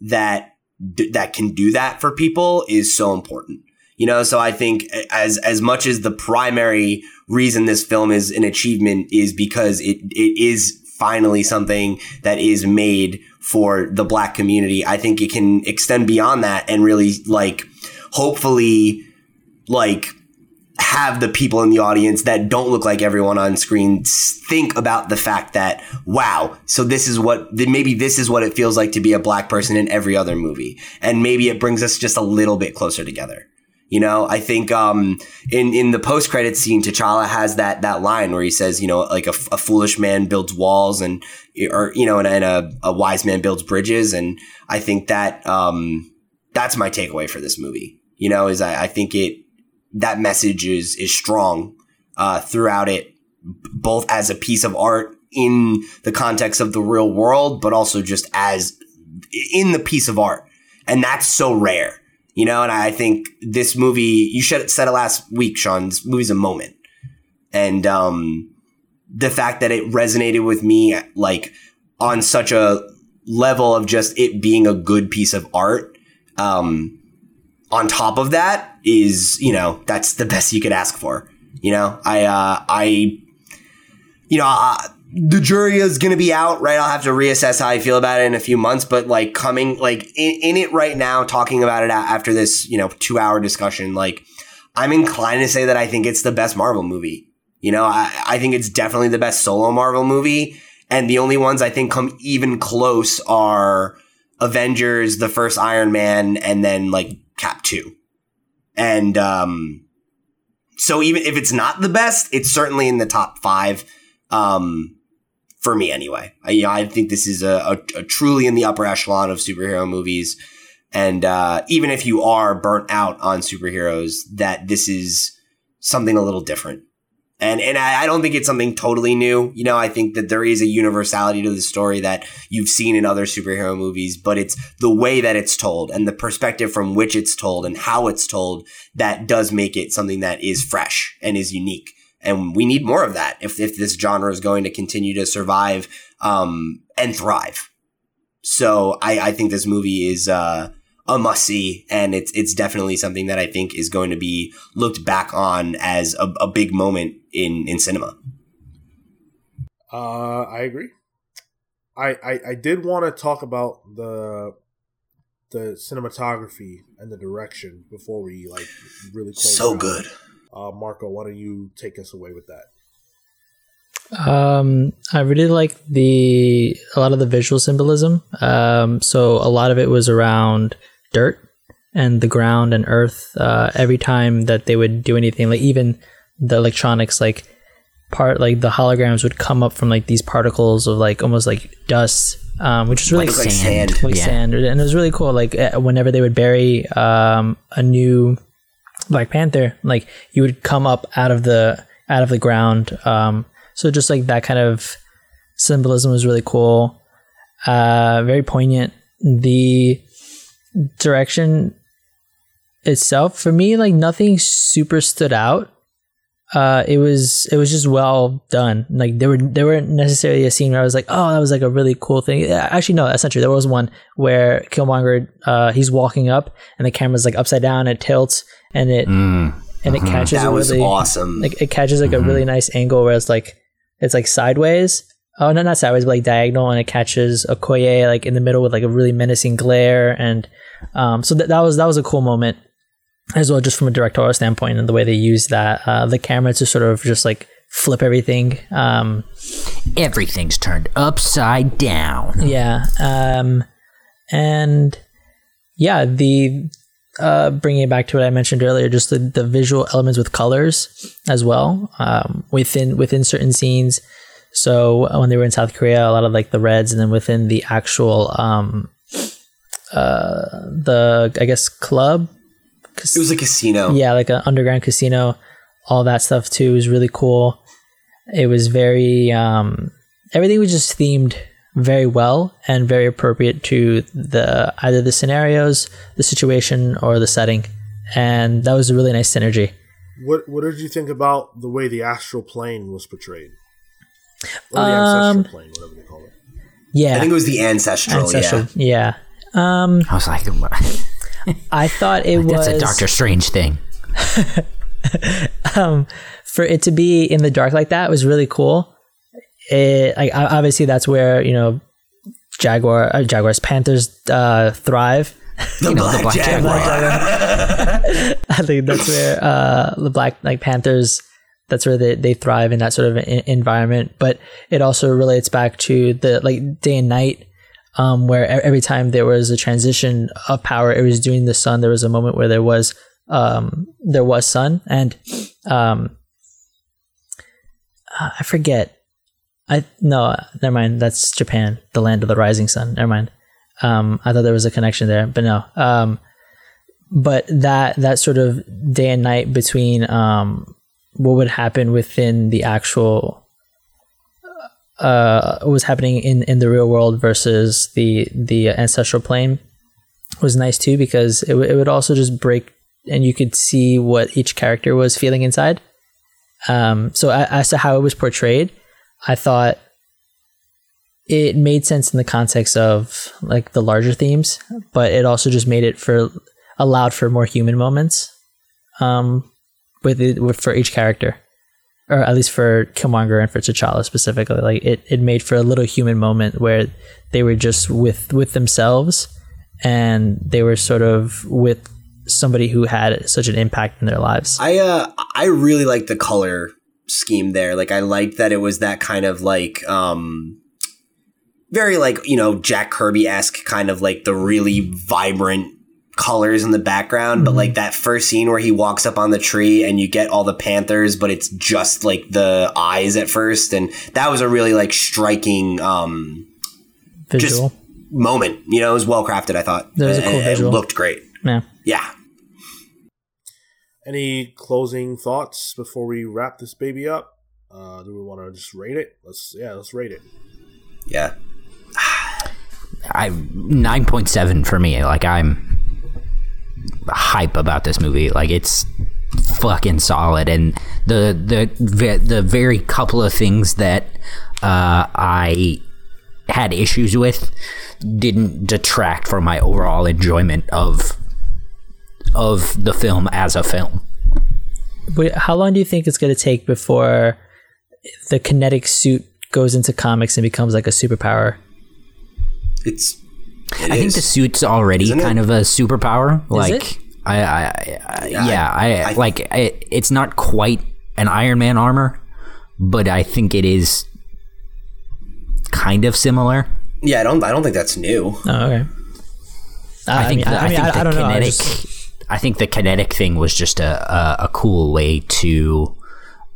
S3: that d- that can do that for people is so important. You know, so I think as as much as the primary reason this film is an achievement is because it it is finally something that is made for the black community. I think it can extend beyond that and really like hopefully like have the people in the audience that don't look like everyone on screen think about the fact that wow so this is what maybe this is what it feels like to be a black person in every other movie. And maybe it brings us just a little bit closer together. You know i think um, in in the post credit scene t'challa has that that line where he says you know like a, a foolish man builds walls and or you know and, and a, a wise man builds bridges. And i think that um, that's my takeaway for this movie. You know is I, I think it that message is is strong uh, throughout it, both as a piece of art in the context of the real world, but also just as in the piece of art, and that's so rare, you know. And I think this movie, you said it last week, Sean. This movie's a moment, and um, the fact that it resonated with me like on such a level of just it being a good piece of art. Um, on top of that is, you know, that's the best you could ask for. You know, I, uh, I, you know, uh, the jury is going to be out, right? I'll have to reassess how I feel about it in a few months, but like coming, like in, in it right now, talking about it after this, you know, two hour discussion, like I'm inclined to say that I think it's the best Marvel movie. You know, I, I think it's definitely the best solo Marvel movie. And the only ones I think come even close are Avengers, the first Iron Man, and then like Cap 2. And um, so even if it's not the best, it's certainly in the top five. Um, for me anyway. I, you know, I think this is a, a, a, truly in the upper echelon of superhero movies. And uh, even if you are burnt out on superheroes, that this is something a little different. And and I, I don't think it's something totally new. You know, I think that there is a universality to the story that you've seen in other superhero movies, but it's the way that it's told and the perspective from which it's told and how it's told that does make it something that is fresh and is unique and we need more of that if, if this genre is going to continue to survive um, and thrive. So I, I think this movie is uh, a must see, and it's it's definitely something that I think is going to be looked back on as a, a big moment in in cinema.
S1: Uh, I agree. I, I, I did want to talk about the the cinematography and the direction before we like really close.
S3: So good.
S1: Uh, Marco, why don't you take us away with that?
S4: Um, I really like the a lot of the visual symbolism. Um, so a lot of it was around dirt and the ground and earth. Uh, every time that they would do anything, like even the electronics, like part like the holograms would come up from like these particles of like almost like dust, um, which is really
S3: like, like sand,
S4: like yeah. sand, and it was really cool. Like eh, whenever they would bury um, a new Black Panther, like you would come up out of the out of the ground. Um, so just like that kind of symbolism was really cool, uh, very poignant. The direction itself, for me, like nothing super stood out. Uh, it was it was just well done. Like there were there weren't necessarily a scene where I was like, oh, that was like a really cool thing. Actually, no, that's not true. There was one where Killmonger, uh, he's walking up and the camera's like upside down, it tilts, and it mm. and it mm-hmm. catches
S3: that
S4: a
S3: was
S4: really
S3: awesome.
S4: Like it catches like mm-hmm. a really nice angle where it's like it's like sideways. Oh no, not sideways, but like diagonal, and it catches Okoye like in the middle with like a really menacing glare, and um, so that that was that was a cool moment as well, just from a directorial standpoint and the way they use that uh, the camera to sort of just like flip everything. Um,
S2: Everything's turned upside down.
S4: Yeah, um, and yeah, the uh, bringing it back to what I mentioned earlier, just the, the visual elements with colors as well um, within within certain scenes. So uh, when they were in South Korea, a lot of like the reds, and then within the actual um, uh, the I guess club.
S3: It was a casino.
S4: Yeah, like an underground casino. All that stuff too was really cool. It was very um, everything was just themed very well and very appropriate to the either the scenarios, the situation, or the setting. And that was a really nice synergy.
S1: What What did you think about the way the astral plane was portrayed?
S4: Or the um, ancestral plane, whatever they call it. Yeah,
S3: I think it was the ancestral. ancestral
S4: yeah, yeah. Um,
S2: I was like,
S4: I thought it
S2: That's
S4: was
S2: a Doctor Strange thing.
S4: um, for it to be in the dark like that was really cool it like obviously that's where you know jaguar uh, jaguars panthers uh, thrive.
S3: The, you know, black, the black jaguar. jaguar.
S4: I think that's where uh, the black like panthers. That's where they, they thrive in that sort of environment. But it also relates back to the like day and night, um, where every time there was a transition of power, it was during the sun. There was a moment where there was um, there was sun, and um, I forget I no, never mind. That's Japan, the land of the rising sun. Never mind. Um, I thought there was a connection there, but no. Um, but that that sort of day and night between um, what would happen within the actual uh, what was happening in, in the real world versus the the ancestral plane was nice too because it, w- it would also just break and you could see what each character was feeling inside. Um, so as to how it was portrayed, I thought it made sense in the context of like the larger themes, but it also just made it for allowed for more human moments um, with, it, with for each character, or at least for Killmonger and for T'Challa specifically. Like it, it made for a little human moment where they were just with with themselves, and they were sort of with somebody who had such an impact in their lives.
S3: I uh I really like the color scheme there. Like I liked that it was that kind of like um very like, you know, Jack Kirby esque kind of like the really vibrant colors in the background, mm-hmm. but like that first scene where he walks up on the tree and you get all the panthers, but it's just like the eyes at first, and that was a really like striking um visual moment. You know, it was well crafted. I thought
S4: that was a cool
S3: and,
S4: visual.
S3: It looked great.
S4: Yeah,
S3: yeah.
S1: Any closing thoughts before we wrap this baby up? Uh, do we want to just rate it? Let's yeah, let's rate it.
S3: Yeah.
S2: I nine point seven for me. Like I'm hype about this movie. Like it's fucking solid, and the the the very couple of things that uh, I had issues with didn't detract from my overall enjoyment of of the film as a film.
S4: Wait, how long do you think it's going to take before the kinetic suit goes into comics and becomes like a superpower?
S3: It's.
S2: It I is. think the suit's already Isn't kind it? of a superpower. Is like it? I, I, I yeah, yeah, I, I like I, it's not quite an Iron Man armor, but I think it is kind of similar.
S3: Yeah, I don't. I don't think that's new.
S4: Oh, okay.
S2: Uh, I think. I mean, the, I, mean, think I, the kinetic. Know, I, just... I, think the kinetic thing was just a a, a cool way to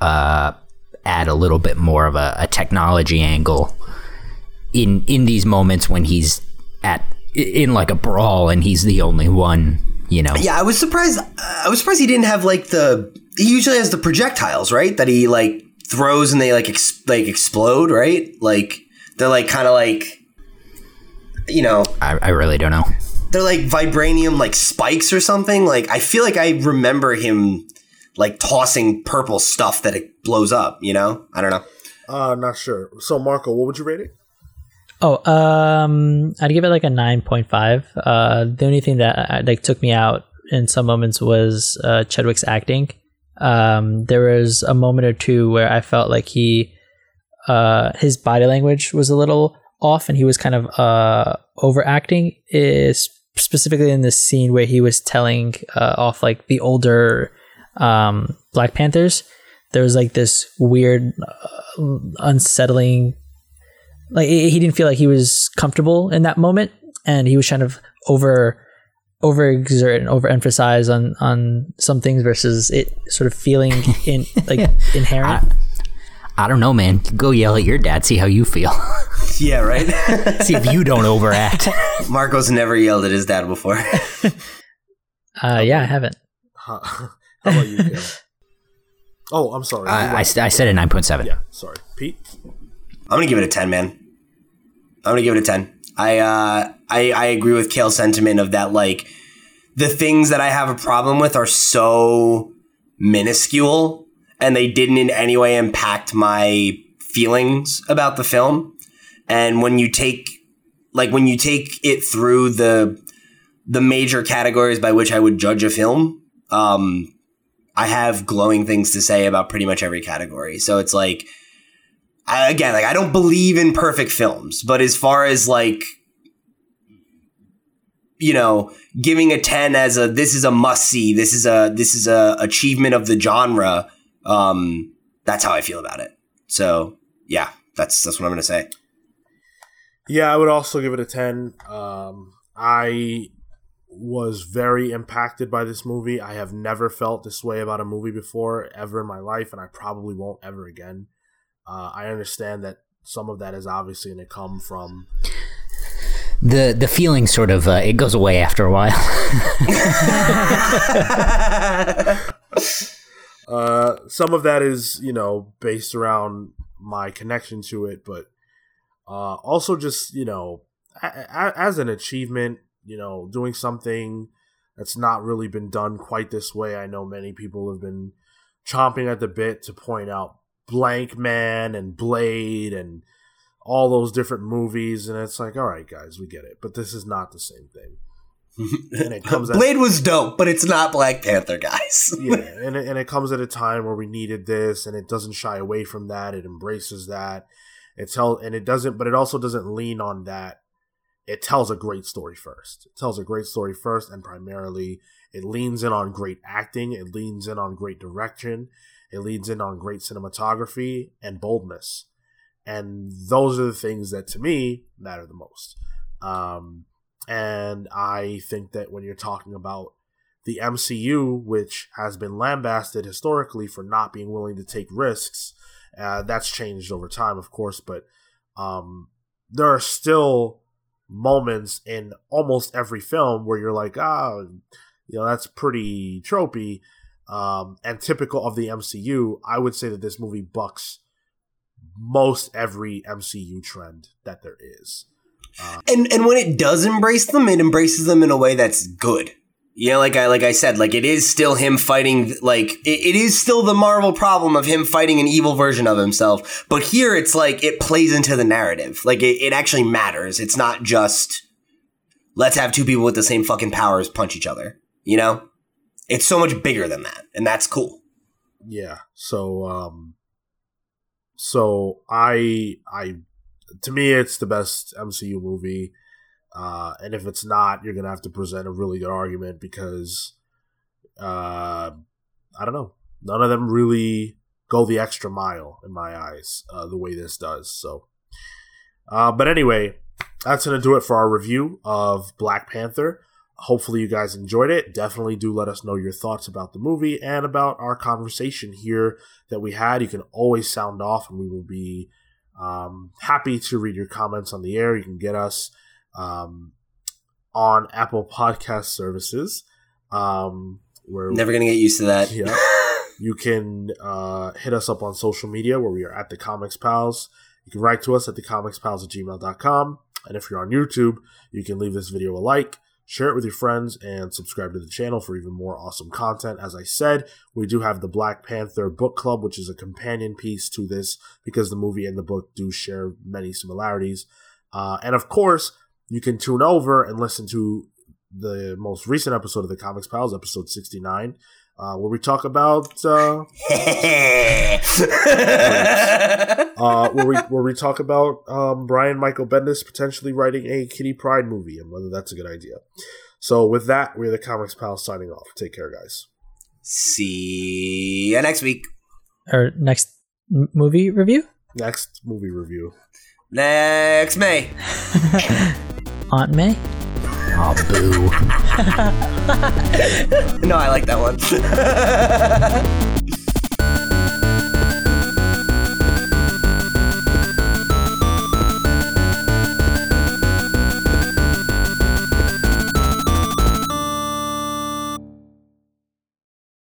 S2: uh, add a little bit more of a, a technology angle in in these moments when he's at in like a brawl and he's the only one you know?
S3: Yeah i was surprised i was surprised he didn't have like the he usually has the projectiles right? That he like throws and they like ex- like explode right? Like they're like kind of like you know.
S2: I, I really don't know.
S3: They're like vibranium like spikes or something. Like i feel like i remember him like tossing purple stuff that it blows up you know? I don't know.
S1: Uh not sure. So marco what would you rate it
S4: Oh, um, I'd give it like a nine point five. Uh, the only thing that uh, like took me out in some moments was uh, Chadwick's acting. Um, there was a moment or two where I felt like he, uh, his body language was a little off, and he was kind of uh overacting. Is specifically in this scene where he was telling uh, off like the older um Black Panthers. There was like this weird, uh, unsettling like he didn't feel like he was comfortable in that moment and he was trying to over overexert and overemphasize on on some things versus it sort of feeling in like inherent.
S2: I, I, don't know man. Go yell at your dad see how you feel.
S3: Yeah right?
S2: See if you don't overact.
S3: Marco's never yelled at his dad before.
S4: Uh yeah i haven't.
S1: How, how about you oh i'm sorry.
S2: I, I, I said a 9.7
S1: yeah sorry. Pete
S3: I'm gonna give it a ten, man. I'm gonna give it a ten. I uh, I I agree with Cale's sentiment of that. Like the things that I have a problem with are so minuscule, and they didn't in any way impact my feelings about the film. And when you take like when you take it through the the major categories by which I would judge a film, um, I have glowing things to say about pretty much every category. So it's like I, again, like I don't believe in perfect films, but as far as like you know, giving a 10 as a this is a must see, this is a this is a achievement of the genre, um that's how I feel about it. So, yeah, that's that's what I'm going to say.
S1: Yeah, I would also give it a 10. Um I was very impacted by this movie. I have never felt this way about a movie before ever in my life and I probably won't ever again. Uh, I understand that some of that is obviously going to come from
S2: the the feeling sort of uh, it goes away after a while.
S1: uh, some of that is you know based around my connection to it, but uh, also just you know a- a- as an achievement, you know, doing something that's not really been done quite this way. I know many people have been chomping at the bit to point out Blankman and Blade and all those different movies, and it's like, all right, guys, we get it, but this is not the same thing.
S3: and it comes Blade at, was dope, but it's not Black Panther, guys.
S1: yeah, and it, and it comes at a time where we needed this, and it doesn't shy away from that. It embraces that. It tells, and it doesn't, but it also doesn't lean on that. It tells a great story first. It tells a great story first, and primarily, it leans in on great acting. It leans in on great direction. It leads in on great cinematography and boldness. And those are the things that to me matter the most. Um, and I think that when you're talking about the MCU, which has been lambasted historically for not being willing to take risks, uh, that's changed over time, of course, but um, there are still moments in almost every film where you're like, ah, you know, that's pretty tropey um, and typical of the MCU. I would say that this movie bucks most every MCU trend that there is.
S3: Uh, and and when it does embrace them, it embraces them in a way that's good. You know, like I like I said, like it is still him fighting. Like it, it is still the Marvel problem of him fighting an evil version of himself. But here, it's like it plays into the narrative. Like it, it actually matters. It's not just let's have two people with the same fucking powers punch each other. You know, it's so much bigger than that, and that's cool.
S1: Yeah. So, um, so I I to me, it's the best MCU movie. Uh, and if it's not, you're gonna have to present a really good argument because, uh, I don't know, none of them really go the extra mile in my eyes, uh, the way this does. So, uh, but anyway, that's gonna do it for our review of Black Panther. Hopefully, you guys enjoyed it. Definitely do let us know your thoughts about the movie and about our conversation here that we had. You can always sound off, and we will be um, happy to read your comments on the air. You can get us um, on Apple Podcast services. Um,
S3: we're never gonna get used to that.
S1: Yeah. you can uh, hit us up on social media where we are at the Comics Pals. You can write to us at thecomicspals at gmail.com. And if you're on YouTube, you can leave this video a like share it with your friends, and subscribe to the channel for even more awesome content. As I said, we do have the Black Panther Book Club, which is a companion piece to this because the movie and the book do share many similarities. Uh, and of course, you can tune over and listen to the most recent episode of the Comics Pals, episode 69, uh, where we talk about uh, uh, where we where we talk about um, Brian Michael Bendis potentially writing a Kitty Pryde movie and whether that's a good idea. So with that, we're the Comics Pals signing off. Take care, guys.
S3: See you next week.
S4: Or next m- movie review.
S1: Next movie review.
S3: Next May.
S4: Aunt May.
S2: Oh, boo.
S3: no, I like that one.